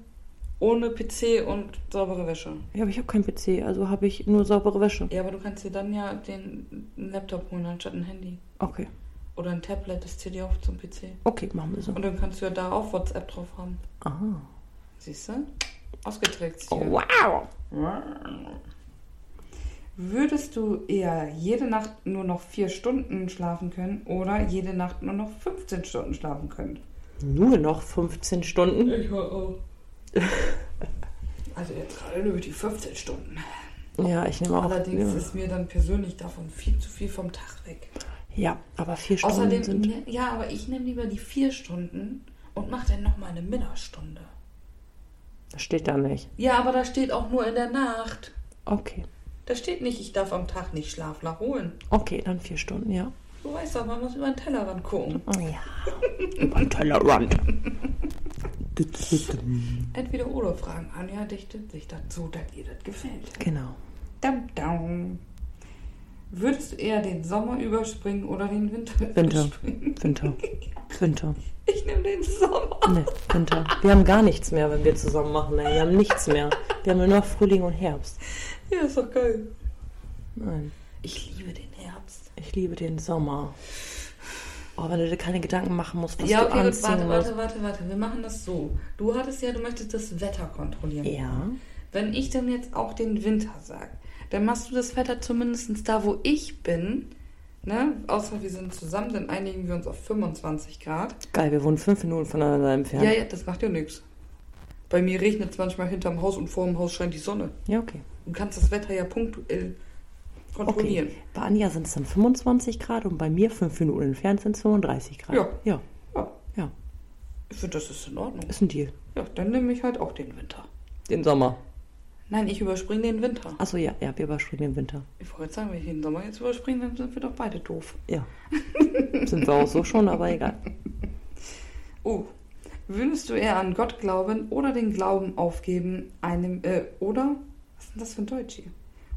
Speaker 1: ohne PC und saubere Wäsche.
Speaker 2: Ja, aber ich habe keinen PC, also habe ich nur saubere Wäsche.
Speaker 1: Ja, aber du kannst dir dann ja den Laptop holen anstatt ein Handy.
Speaker 2: Okay.
Speaker 1: Oder ein Tablet, das zählt ja auch zum PC.
Speaker 2: Okay, machen wir so.
Speaker 1: Und dann kannst du ja da auch WhatsApp drauf haben.
Speaker 2: Aha.
Speaker 1: Siehst du? Ausgetrickst
Speaker 2: Oh,
Speaker 1: hier.
Speaker 2: wow.
Speaker 1: Würdest du eher jede Nacht nur noch vier Stunden schlafen können oder jede Nacht nur noch 15 Stunden schlafen können?
Speaker 2: Nur noch 15 Stunden?
Speaker 1: Ich höre auf. Also jetzt gerade nur die 15 Stunden.
Speaker 2: Ja, ich nehme auch.
Speaker 1: Allerdings
Speaker 2: ja.
Speaker 1: ist mir dann persönlich davon viel zu viel vom Tag weg.
Speaker 2: Ja, aber vier Stunden
Speaker 1: Außerdem,
Speaker 2: sind.
Speaker 1: ne, ja, aber ich nehme lieber die vier Stunden und mache dann nochmal eine Mittagsstunde.
Speaker 2: Das steht da nicht.
Speaker 1: Ja, aber da steht auch nur in der Nacht.
Speaker 2: Okay.
Speaker 1: Da steht nicht, ich darf am Tag nicht Schlaf holen.
Speaker 2: Okay, dann vier Stunden, ja.
Speaker 1: Du weißt doch, man muss über den Tellerrand gucken.
Speaker 2: Ja. Über den Tellerrand.
Speaker 1: Entweder oder fragen Anja dichtet sich dazu, dass ihr das gefällt.
Speaker 2: genau.
Speaker 1: Dam, dam. Würdest du eher den Sommer überspringen oder den Winter
Speaker 2: Winter.
Speaker 1: überspringen?
Speaker 2: Winter. Winter.
Speaker 1: Ich nehme den Sommer.
Speaker 2: Ne, Winter. Wir haben gar nichts mehr, wenn wir zusammen machen. Ey. Wir haben nichts mehr. Wir haben nur noch Frühling und Herbst.
Speaker 1: Ja, ist doch geil.
Speaker 2: Nein,
Speaker 1: Ich liebe den Herbst.
Speaker 2: ich liebe den Sommer. Oh, wenn du dir keine Gedanken machen musst, was
Speaker 1: ja,
Speaker 2: du
Speaker 1: okay, gut,
Speaker 2: anziehen
Speaker 1: warte,
Speaker 2: musst.
Speaker 1: warte, warte, warte. Wir machen das so. Du hattest ja, du möchtest das Wetter kontrollieren.
Speaker 2: Ja.
Speaker 1: Wenn ich dann jetzt auch den Winter sage, dann machst du das Wetter zumindest da, wo ich bin. Ne? Außer wir sind zusammen, dann einigen wir uns auf 25 Grad.
Speaker 2: Geil, wir wohnen fünf Minuten voneinander entfernt.
Speaker 1: Ja, ja, das macht ja nichts. Bei mir regnet es manchmal hinterm Haus und vor dem Haus scheint die Sonne.
Speaker 2: Ja, okay.
Speaker 1: Du kannst das Wetter ja punktuell kontrollieren.
Speaker 2: Okay. Bei Anja sind es dann 25 Grad und bei mir fünf Minuten entfernt sind es 35 Grad.
Speaker 1: Ja.
Speaker 2: Ja,
Speaker 1: Ja,
Speaker 2: ja.
Speaker 1: ich finde, das ist in Ordnung.
Speaker 2: Ist ein Deal.
Speaker 1: Ja, dann nehme ich halt auch den Winter.
Speaker 2: Den Sommer.
Speaker 1: Nein, ich überspringe den Winter.
Speaker 2: Achso, ja, ja, wir überspringen den Winter.
Speaker 1: Ich wollte sagen, wenn ich den Sommer jetzt überspringe, dann sind wir doch beide doof.
Speaker 2: Ja. Sind wir auch so schon, aber egal.
Speaker 1: Oh, würdest du eher an Gott glauben oder den Glauben aufgeben, einem, äh, oder, was ist denn das für ein Deutsch hier?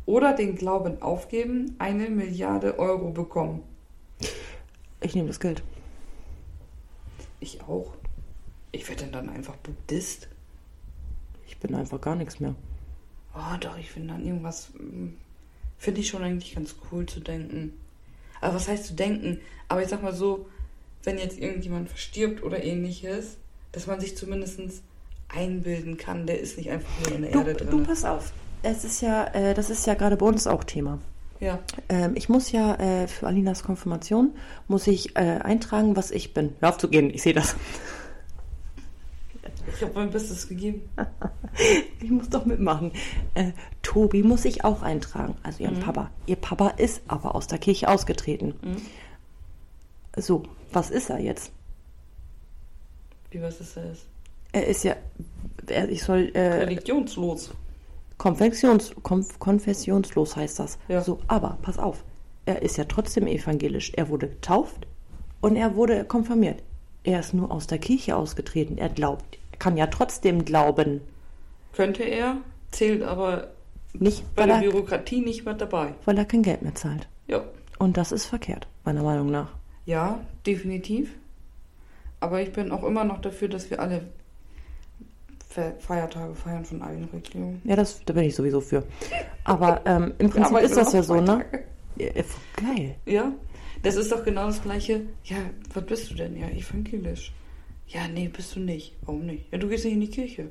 Speaker 1: Oder den Glauben aufgeben, eine Milliarde Euro bekommen?
Speaker 2: Ich nehme das Geld.
Speaker 1: Ich auch. Ich werde dann einfach Buddhist.
Speaker 2: Ich bin einfach gar nichts mehr.
Speaker 1: Oh, doch, ich finde dann irgendwas, mm, finde ich schon eigentlich ganz cool zu denken. Aber was heißt zu denken? Aber ich sag mal so, wenn jetzt irgendjemand verstirbt oder ähnliches, dass man sich zumindest einbilden kann, der ist nicht einfach nur in der
Speaker 2: Du,
Speaker 1: Erde
Speaker 2: du
Speaker 1: drin.
Speaker 2: pass auf. Es ist ja, äh, das ist ja gerade bei uns auch Thema.
Speaker 1: Ja.
Speaker 2: Ähm, ich muss ja äh, für Alinas Konfirmation muss ich äh, eintragen, was ich bin. Hör auf zu gehen, ich sehe das.
Speaker 1: Ich habe mein Bestes gegeben.
Speaker 2: Ich muss doch mitmachen. Äh, Tobi muss ich auch eintragen, also ihren
Speaker 1: Mhm.
Speaker 2: Papa. Ihr Papa ist aber aus der Kirche ausgetreten.
Speaker 1: Mhm.
Speaker 2: So, was ist er jetzt?
Speaker 1: Wie was ist das?
Speaker 2: Er ist ja, er, ich soll äh,
Speaker 1: Religionslos.
Speaker 2: Konfessions, konf, konfessionslos heißt das.
Speaker 1: Ja.
Speaker 2: So, aber pass auf, er ist ja trotzdem evangelisch. Er wurde getauft und er wurde konfirmiert. Er ist nur aus der Kirche ausgetreten. Er glaubt, er kann ja trotzdem glauben.
Speaker 1: Könnte er, zählt aber
Speaker 2: Nicht,
Speaker 1: bei der
Speaker 2: er,
Speaker 1: Bürokratie nicht mit dabei.
Speaker 2: weil er kein Geld mehr zahlt.
Speaker 1: Ja.
Speaker 2: Und das ist verkehrt, meiner Meinung nach.
Speaker 1: Ja, definitiv. Aber ich bin auch immer noch dafür, dass wir alle Fe Feiertage feiern von allen Religionen.
Speaker 2: Ja, das, da bin ich sowieso für. Aber ähm, im Prinzip
Speaker 1: Aber
Speaker 2: ist das ja so, ne? Ja, äh, geil.
Speaker 1: Ja, das ist doch genau das Gleiche. Ja, was bist du denn? Ja, evangelisch. Ja, nee, bist du nicht. Warum nicht? Ja, du gehst nicht in die Kirche.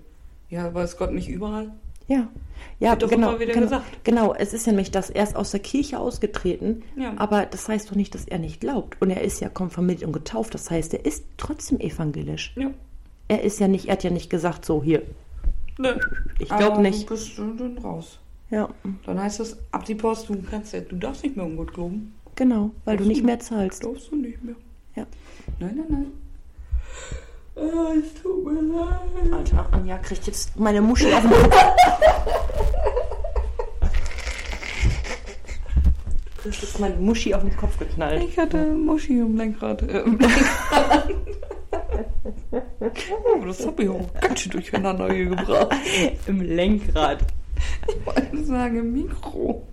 Speaker 1: Ja, aber ist Gott nicht überall?
Speaker 2: Ja, ja
Speaker 1: Wird doch
Speaker 2: genau,
Speaker 1: immer wieder
Speaker 2: genau,
Speaker 1: gesagt.
Speaker 2: genau. Es ist ja nämlich das erst aus der Kirche ausgetreten,
Speaker 1: Ja.
Speaker 2: aber das heißt doch nicht, dass er nicht glaubt. Und er ist ja konfirmiert und getauft. Das heißt, er ist trotzdem evangelisch.
Speaker 1: Ja.
Speaker 2: Er ist ja nicht, er hat ja nicht gesagt, so hier.
Speaker 1: Ne.
Speaker 2: Ich glaub
Speaker 1: Aber
Speaker 2: nicht.
Speaker 1: Du bist dann raus.
Speaker 2: Ja,
Speaker 1: Dann heißt es, ab die Post, du kannst ja, du darfst nicht mehr um Gott glauben.
Speaker 2: genau, weil du
Speaker 1: Ach so.
Speaker 2: nicht mehr zahlst.
Speaker 1: Darfst du nicht mehr.
Speaker 2: Ja.
Speaker 1: Nein, nein, nein. Ah, es tut mir leid.
Speaker 2: Alter, Anja kriegt jetzt meine Muschi auf den Kopf. Du kriegst jetzt meine Muschi auf den Kopf geknallt.
Speaker 1: Ich hatte Muschi im Lenkrad. Äh, im Lenkrad. oh, das hab ich auch ganz schön durcheinander hier gebracht.
Speaker 2: Im Lenkrad.
Speaker 1: Ich wollte sagen, im Mikro.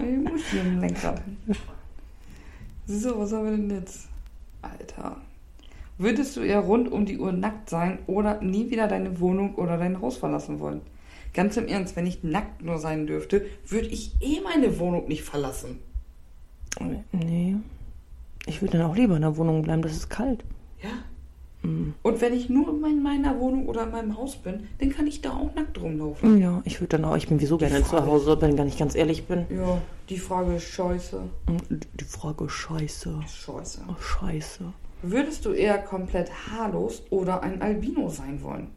Speaker 1: Nee, Muschi im Lenkrad. So, was haben wir denn jetzt? Alter. Würdest du eher rund um die Uhr nackt sein oder nie wieder deine Wohnung oder dein Haus verlassen wollen? Ganz im Ernst, wenn ich nackt nur sein dürfte, würde ich eh meine Wohnung nicht verlassen.
Speaker 2: Nee. Ich würde dann auch lieber in der Wohnung bleiben, das ist kalt.
Speaker 1: Ja?
Speaker 2: Mhm.
Speaker 1: Und wenn ich nur in meiner Wohnung oder in meinem Haus bin, dann kann ich da auch nackt rumlaufen.
Speaker 2: Ja, ich würde dann auch, ich bin wieso gerne zu Hause, wenn ich gar nicht ganz ehrlich bin.
Speaker 1: Ja, die Frage ist scheiße.
Speaker 2: Die Frage, scheiße.
Speaker 1: Scheiße.
Speaker 2: Oh, scheiße.
Speaker 1: Würdest du eher komplett haarlos oder ein Albino sein wollen?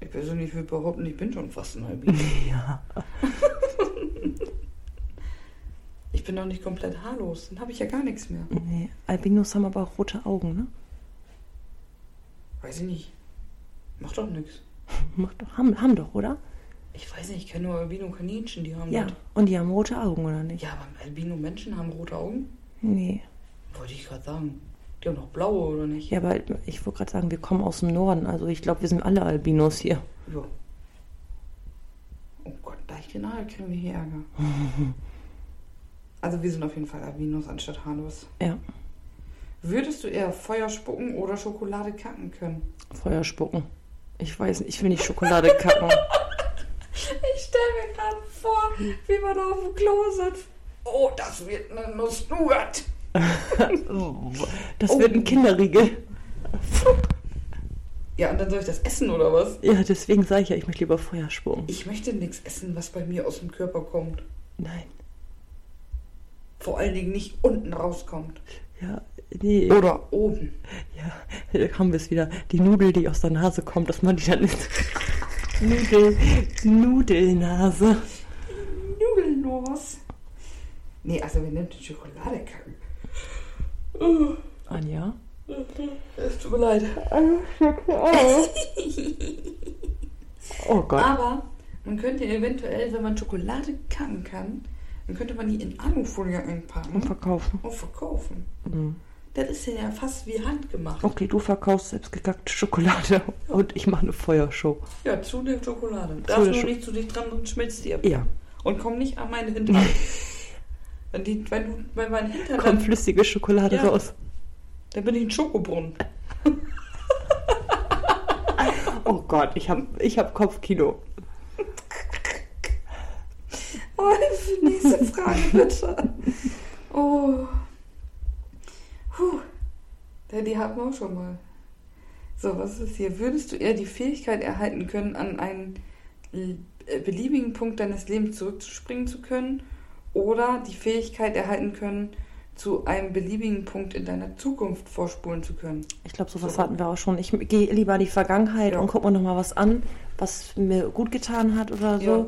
Speaker 1: Ich persönlich würde behaupten, ich bin schon fast ein Albino.
Speaker 2: Ja.
Speaker 1: Ich bin doch nicht komplett haarlos, dann habe ich ja gar nichts mehr.
Speaker 2: Nee, Albinos haben aber auch rote Augen, ne?
Speaker 1: Weiß ich nicht. Macht doch nichts.
Speaker 2: Macht doch, haben, haben doch, oder?
Speaker 1: Ich weiß nicht, ich kenne nur Albino-Kaninchen, die haben
Speaker 2: Ja.
Speaker 1: das.
Speaker 2: Und die haben rote Augen, oder nicht?
Speaker 1: Ja, aber Albino-Menschen haben rote Augen?
Speaker 2: Nee.
Speaker 1: Wollte ich gerade sagen. Die haben doch blaue, oder nicht?
Speaker 2: Ja, aber ich wollte gerade sagen, wir kommen aus dem Norden. Also ich glaube, wir sind alle Albinos hier.
Speaker 1: Ja. Oh Gott, gleich genau kriegen wir hier Ärger. Also wir sind auf jeden Fall Albinos anstatt Haarlos.
Speaker 2: Ja.
Speaker 1: Würdest du eher Feuer spucken oder Schokolade kacken können?
Speaker 2: Feuer spucken. Ich weiß nicht, ich will nicht Schokolade kacken.
Speaker 1: Ich stelle mir gerade vor, wie man auf dem Klo sitzt. Oh, das wird eine Nuss-Nougat.
Speaker 2: Das
Speaker 1: Oh.
Speaker 2: wird ein Kinderriegel.
Speaker 1: Ja, und dann soll ich das essen oder was?
Speaker 2: Ja, deswegen sage ich ja, ich möchte lieber Feuer spucken.
Speaker 1: Ich möchte nichts essen, was bei mir aus dem Körper kommt.
Speaker 2: Nein.
Speaker 1: Vor allen Dingen nicht unten rauskommt.
Speaker 2: Ja, nee.
Speaker 1: Oder oben.
Speaker 2: Ja, da haben wir es wieder. Die Nudel, die aus der Nase kommt, dass man die dann ist. Nudel, Nudelnase.
Speaker 1: Nudelnuss. Nee, also wir nehmen die Schokolade kacken.
Speaker 2: Anja?
Speaker 1: es tut mir leid.
Speaker 2: Oh Gott.
Speaker 1: Aber man könnte eventuell, wenn man Schokolade kacken kann, dann könnte man die in Alufolie einpacken
Speaker 2: Und verkaufen.
Speaker 1: und verkaufen.
Speaker 2: Mhm.
Speaker 1: Das ist ja fast wie handgemacht.
Speaker 2: Okay, du verkaufst selbstgekackte Schokolade und ich mache eine Feuershow.
Speaker 1: Ja, zu der Schokolade. Darfst
Speaker 2: der
Speaker 1: nur
Speaker 2: Scho-
Speaker 1: nicht zu dicht dran, sonst schmilzt die ab.
Speaker 2: Ja,
Speaker 1: Und komm nicht an meine Hintern. wenn, die, wenn, du, wenn mein Hintern,
Speaker 2: kommt flüssige Schokolade
Speaker 1: Ja.
Speaker 2: raus.
Speaker 1: dann bin ich ein Schokobrunnen.
Speaker 2: Oh Gott, ich habe ich hab Kopfkino.
Speaker 1: Oh, nächste Frage, bitte. Oh. Puh. Die hatten wir auch schon mal. So, was ist hier? Würdest du eher die Fähigkeit erhalten können, an einen äh, beliebigen Punkt deines Lebens zurückzuspringen zu können? Oder die Fähigkeit erhalten können, zu einem beliebigen Punkt in deiner Zukunft vorspulen zu können?
Speaker 2: Ich glaube, sowas
Speaker 1: So.
Speaker 2: hatten wir auch schon. Ich gehe lieber in die Vergangenheit
Speaker 1: Ja.
Speaker 2: und gucke mir nochmal was an, was mir gut getan hat oder so.
Speaker 1: Ja.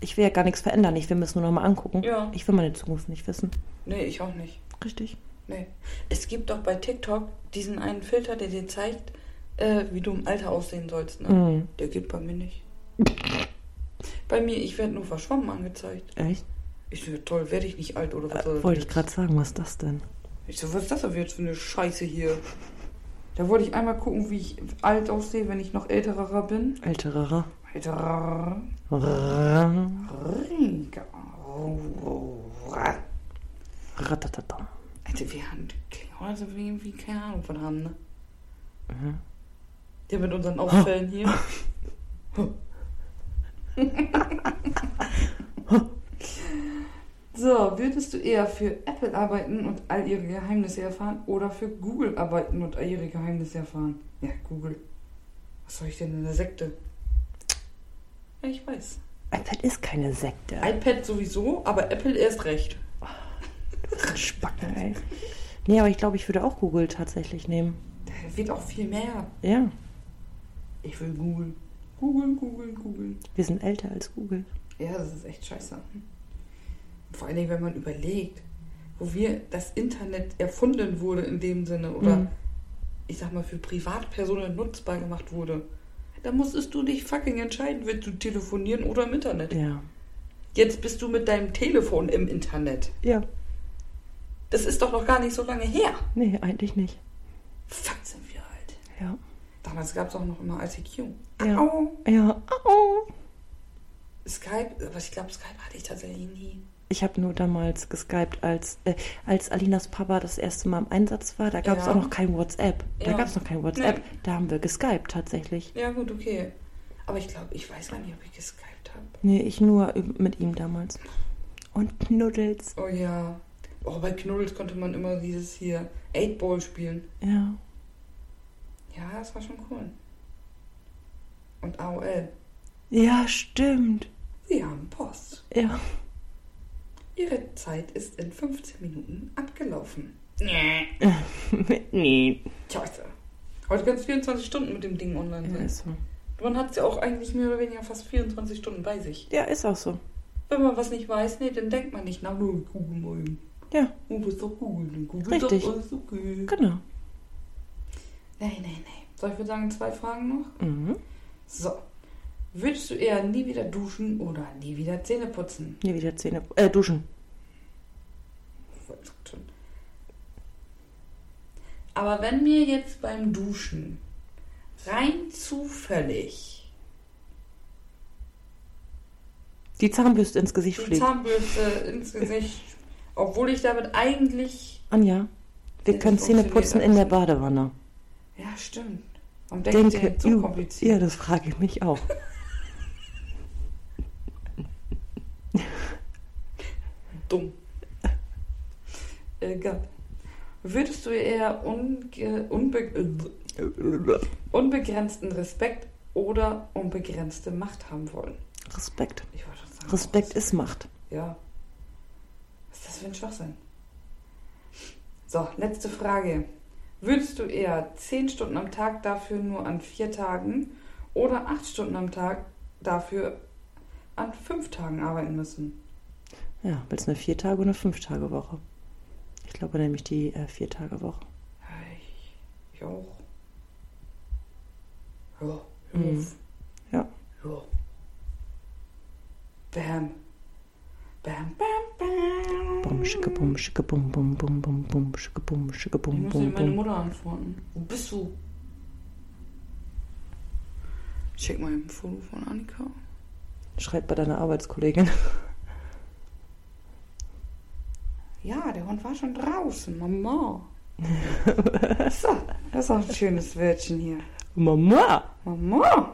Speaker 2: Ich will ja gar nichts verändern. Ich will mir es nur nochmal angucken.
Speaker 1: Ja.
Speaker 2: Ich will meine Zukunft nicht wissen.
Speaker 1: Nee, ich auch nicht.
Speaker 2: Richtig.
Speaker 1: Nee. Es gibt doch bei TikTok diesen einen Filter, der dir zeigt, äh, wie du im Alter aussehen sollst. Ne?
Speaker 2: Mhm.
Speaker 1: Der geht bei mir nicht. bei mir, ich werde nur verschwommen angezeigt.
Speaker 2: Echt?
Speaker 1: Ich so, toll, werde ich nicht alt oder was soll
Speaker 2: Äh,
Speaker 1: das
Speaker 2: wollte ich gerade sagen, was ist das denn?
Speaker 1: Ich so, was ist das denn jetzt für eine Scheiße hier? Da wollte ich einmal gucken, wie ich alt aussehe, wenn ich noch älterer bin.
Speaker 2: Älterer.
Speaker 1: Älterer.
Speaker 2: Ratatata.
Speaker 1: Also wir haben, also wie, wie keine Ahnung von haben, ne?
Speaker 2: Mhm.
Speaker 1: Ja, mit unseren Auffällen hier. so, würdest du eher für Apple arbeiten und all ihre Geheimnisse erfahren oder für Google arbeiten und all ihre Geheimnisse erfahren? Ja, Google. Was soll ich denn in der Sekte? Ja, ich weiß.
Speaker 2: iPad ist keine Sekte.
Speaker 1: iPad sowieso, aber Apple erst recht.
Speaker 2: Spacken, ey. Nee, aber ich glaube, ich würde auch Google tatsächlich nehmen.
Speaker 1: Da wird auch viel mehr.
Speaker 2: Ja,
Speaker 1: Ich will Google. Google, Google, Google.
Speaker 2: wir sind älter als Google.
Speaker 1: Ja, das ist echt scheiße. Vor allen Dingen, wenn man überlegt, wo wir das Internet erfunden wurde in dem Sinne oder
Speaker 2: Mhm.
Speaker 1: ich sag mal für Privatpersonen nutzbar gemacht wurde. Da musstest du dich fucking entscheiden, willst du telefonieren oder im Internet.
Speaker 2: Ja.
Speaker 1: Jetzt bist du mit deinem Telefon im Internet.
Speaker 2: Ja.
Speaker 1: Das ist doch noch gar nicht so lange her.
Speaker 2: Nee, eigentlich nicht.
Speaker 1: Fuck, sind wir alt.
Speaker 2: Ja.
Speaker 1: Damals gab es auch noch immer ICQ.
Speaker 2: Ja.
Speaker 1: Au.
Speaker 2: Ja. Au.
Speaker 1: Skype, aber ich glaube, Skype hatte ich tatsächlich nie.
Speaker 2: Ich habe nur damals geskypt, als, äh, als Alinas Papa das erste Mal im Einsatz war. Da gab es
Speaker 1: Ja.
Speaker 2: auch noch kein WhatsApp. Da
Speaker 1: Ja.
Speaker 2: gab es noch kein WhatsApp.
Speaker 1: Nee.
Speaker 2: Da haben wir geskypt tatsächlich.
Speaker 1: Ja, gut, okay. Aber ich glaube, ich weiß gar nicht, ob ich geskypt habe.
Speaker 2: Nee, ich nur mit ihm damals. Und Knuddels.
Speaker 1: Oh ja. Oh, bei Knuddels konnte man immer dieses hier 8-Ball spielen.
Speaker 2: Ja.
Speaker 1: Ja, das war schon cool. Und AOL.
Speaker 2: Ja, stimmt.
Speaker 1: Sie haben Post.
Speaker 2: Ja.
Speaker 1: Ihre Zeit ist in 15 Minuten abgelaufen.
Speaker 2: nee.
Speaker 1: Scheiße. Heute kannst du 24 Stunden mit dem Ding online
Speaker 2: Ja,
Speaker 1: sein.
Speaker 2: ist so.
Speaker 1: Man hat es ja auch eigentlich mehr oder weniger fast 24 Stunden bei sich.
Speaker 2: Ja, ist auch so.
Speaker 1: Wenn man was nicht weiß, nee, dann denkt man nicht, na, nur google mal.
Speaker 2: Ja,
Speaker 1: Oh, das ist doch Google. Dann Google
Speaker 2: Richtig.
Speaker 1: doch alles okay.
Speaker 2: genau.
Speaker 1: Nee, nee, nee. Soll ich würde sagen, zwei Fragen noch?
Speaker 2: Mhm.
Speaker 1: So. Würdest du eher nie wieder duschen oder nie wieder Zähne putzen?
Speaker 2: Nie wieder Zähne. Äh, duschen.
Speaker 1: Aber wenn mir jetzt beim Duschen rein zufällig
Speaker 2: Die Zahnbürste ins Gesicht
Speaker 1: die
Speaker 2: fliegt.
Speaker 1: Zahnbürste ins Gesicht, obwohl ich damit eigentlich.
Speaker 2: Anja, wir können Zähne putzen in der Badewanne.
Speaker 1: Ja, stimmt. Warum denke ich
Speaker 2: Denke,
Speaker 1: denn so kompliziert?
Speaker 2: ja, das frage ich mich auch.
Speaker 1: Dumm. Egal. Würdest du eher unge unbe äh, unbegrenzten Respekt oder unbegrenzte Macht haben wollen?
Speaker 2: Respekt.
Speaker 1: Sagen.
Speaker 2: Respekt ist Macht.
Speaker 1: Ja. Was ist das für ein Schwachsinn? So, letzte Frage. Würdest du eher 10 Stunden am Tag dafür nur an vier Tagen oder 8 Stunden am Tag dafür an fünf Tagen arbeiten müssen?
Speaker 2: Ja, willst du eine Vier-Tage- oder eine Fünf-Tage-Woche? Ich glaube nämlich die äh, Vier-Tage-Woche.
Speaker 1: Ja, ich, ich auch. Ja,
Speaker 2: Mhm. Ja.
Speaker 1: Ja. Bam. Bam, bam, bam.
Speaker 2: Bum, schicke, bum, schicke, bum, bum, bum, bum, bum, schicke, bum, schicke,
Speaker 1: Ich
Speaker 2: bum,
Speaker 1: muss
Speaker 2: bum,
Speaker 1: dir meine
Speaker 2: bum.
Speaker 1: Mutter antworten. Wo bist du? Schick mal ein Foto von Annika.
Speaker 2: Schreib bei deiner Arbeitskollegin.
Speaker 1: Ja, der Hund war schon draußen, Mama. so, das ist auch ein schönes Wörtchen hier.
Speaker 2: Mama!
Speaker 1: Mama.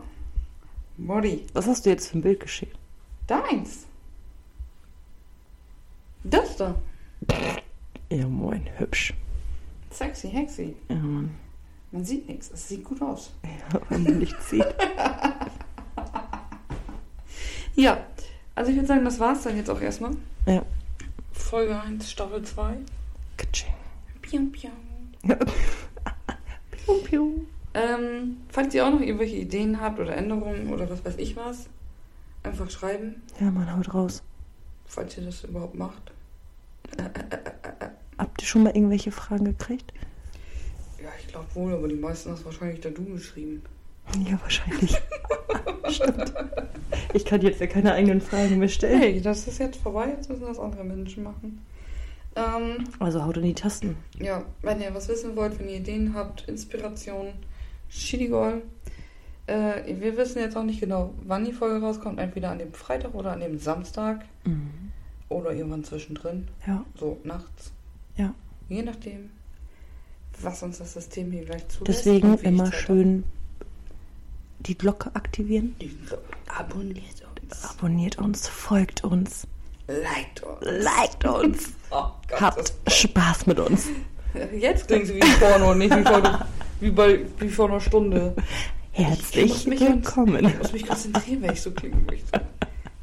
Speaker 1: Mutti,
Speaker 2: Was hast du jetzt für ein Bild geschickt?
Speaker 1: deins. Das da.
Speaker 2: Ja, moin, hübsch.
Speaker 1: Sexy, hexy.
Speaker 2: Ja, Mann.
Speaker 1: Man sieht nichts, es sieht gut aus.
Speaker 2: Ja, wenn man nichts sieht.
Speaker 1: Ja, also ich würde sagen, das war's dann jetzt auch erstmal.
Speaker 2: Ja.
Speaker 1: Folge 1, Staffel 2.
Speaker 2: Katsching.
Speaker 1: Pium, pium.
Speaker 2: Piu, piu.
Speaker 1: Ähm, falls ihr auch noch irgendwelche Ideen habt oder Änderungen oder was weiß ich was, einfach schreiben,
Speaker 2: Ja, Mann, haut raus.
Speaker 1: falls ihr das überhaupt macht.
Speaker 2: Habt ihr schon mal irgendwelche Fragen gekriegt?
Speaker 1: Ja, ich glaube wohl, aber die meisten hast wahrscheinlich da du geschrieben.
Speaker 2: Ja, wahrscheinlich. Stimmt. Ich kann jetzt ja keine eigenen Fragen mehr stellen.
Speaker 1: Hey, das ist jetzt vorbei, jetzt müssen das andere Menschen machen. Ähm,
Speaker 2: Also haut in die Tasten.
Speaker 1: ja, wenn ihr was wissen wollt, wenn ihr Ideen habt, Inspiration, Schidigol. Äh, wir wissen jetzt auch nicht genau, wann die Folge rauskommt. Entweder an dem Freitag oder an dem Samstag
Speaker 2: Mhm.
Speaker 1: oder irgendwann zwischendrin.
Speaker 2: Ja,
Speaker 1: So nachts.
Speaker 2: Ja.
Speaker 1: Je nachdem. was uns das System hier gleich zulässt.
Speaker 2: Deswegen immer schön die Glocke aktivieren.
Speaker 1: Abonniert uns.
Speaker 2: Abonniert uns, folgt uns,
Speaker 1: Liked uns.
Speaker 2: liked uns.
Speaker 1: Oh Gott,
Speaker 2: Habt Spaß mit uns.
Speaker 1: Jetzt klingt sie wie Porno, nicht wie vor, wie, bei, wie vor einer Stunde. Ich
Speaker 2: Herzlich
Speaker 1: mich
Speaker 2: willkommen.
Speaker 1: Ich muss mich konzentrieren, wenn ich so klingen möchte.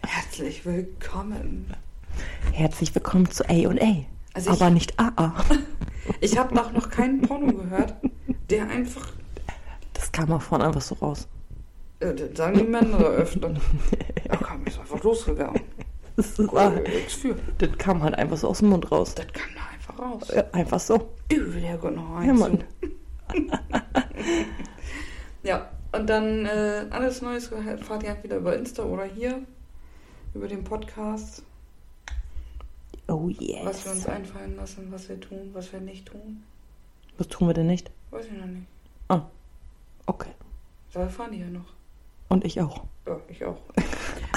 Speaker 1: Herzlich willkommen.
Speaker 2: Herzlich willkommen zu A und A.
Speaker 1: Also ich-
Speaker 2: Aber nicht AA.
Speaker 1: Ich habe noch, noch keinen Porno gehört, der einfach,
Speaker 2: Das kam auch vorne einfach so raus.
Speaker 1: Äh, das sagen die Männer öfter. Ja, komm, ist einfach losgegangen.
Speaker 2: Das,
Speaker 1: Cool,
Speaker 2: war,
Speaker 1: nix für.
Speaker 2: das kam halt einfach so aus dem Mund raus.
Speaker 1: Das kam da einfach raus.
Speaker 2: Ja, einfach so.
Speaker 1: Du ja Gott noch
Speaker 2: Ja,
Speaker 1: eins.
Speaker 2: Mann.
Speaker 1: Ja, und dann äh, alles Neues erfahrt ihr halt wieder über Insta oder hier, über den Podcast,
Speaker 2: Oh
Speaker 1: was wir uns
Speaker 2: yes.
Speaker 1: einfallen lassen, was wir tun, was wir nicht tun.
Speaker 2: Was tun wir denn nicht?
Speaker 1: Weiß ich noch nicht.
Speaker 2: Okay.
Speaker 1: Da erfahren die ja noch.
Speaker 2: Und ich auch.
Speaker 1: Ja, ich auch.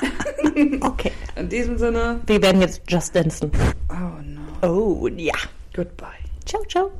Speaker 2: Okay.
Speaker 1: In diesem Sinne,
Speaker 2: Wir werden jetzt Just Dancen.
Speaker 1: oh no.
Speaker 2: Oh ja.
Speaker 1: Goodbye.
Speaker 2: Ciao, ciao.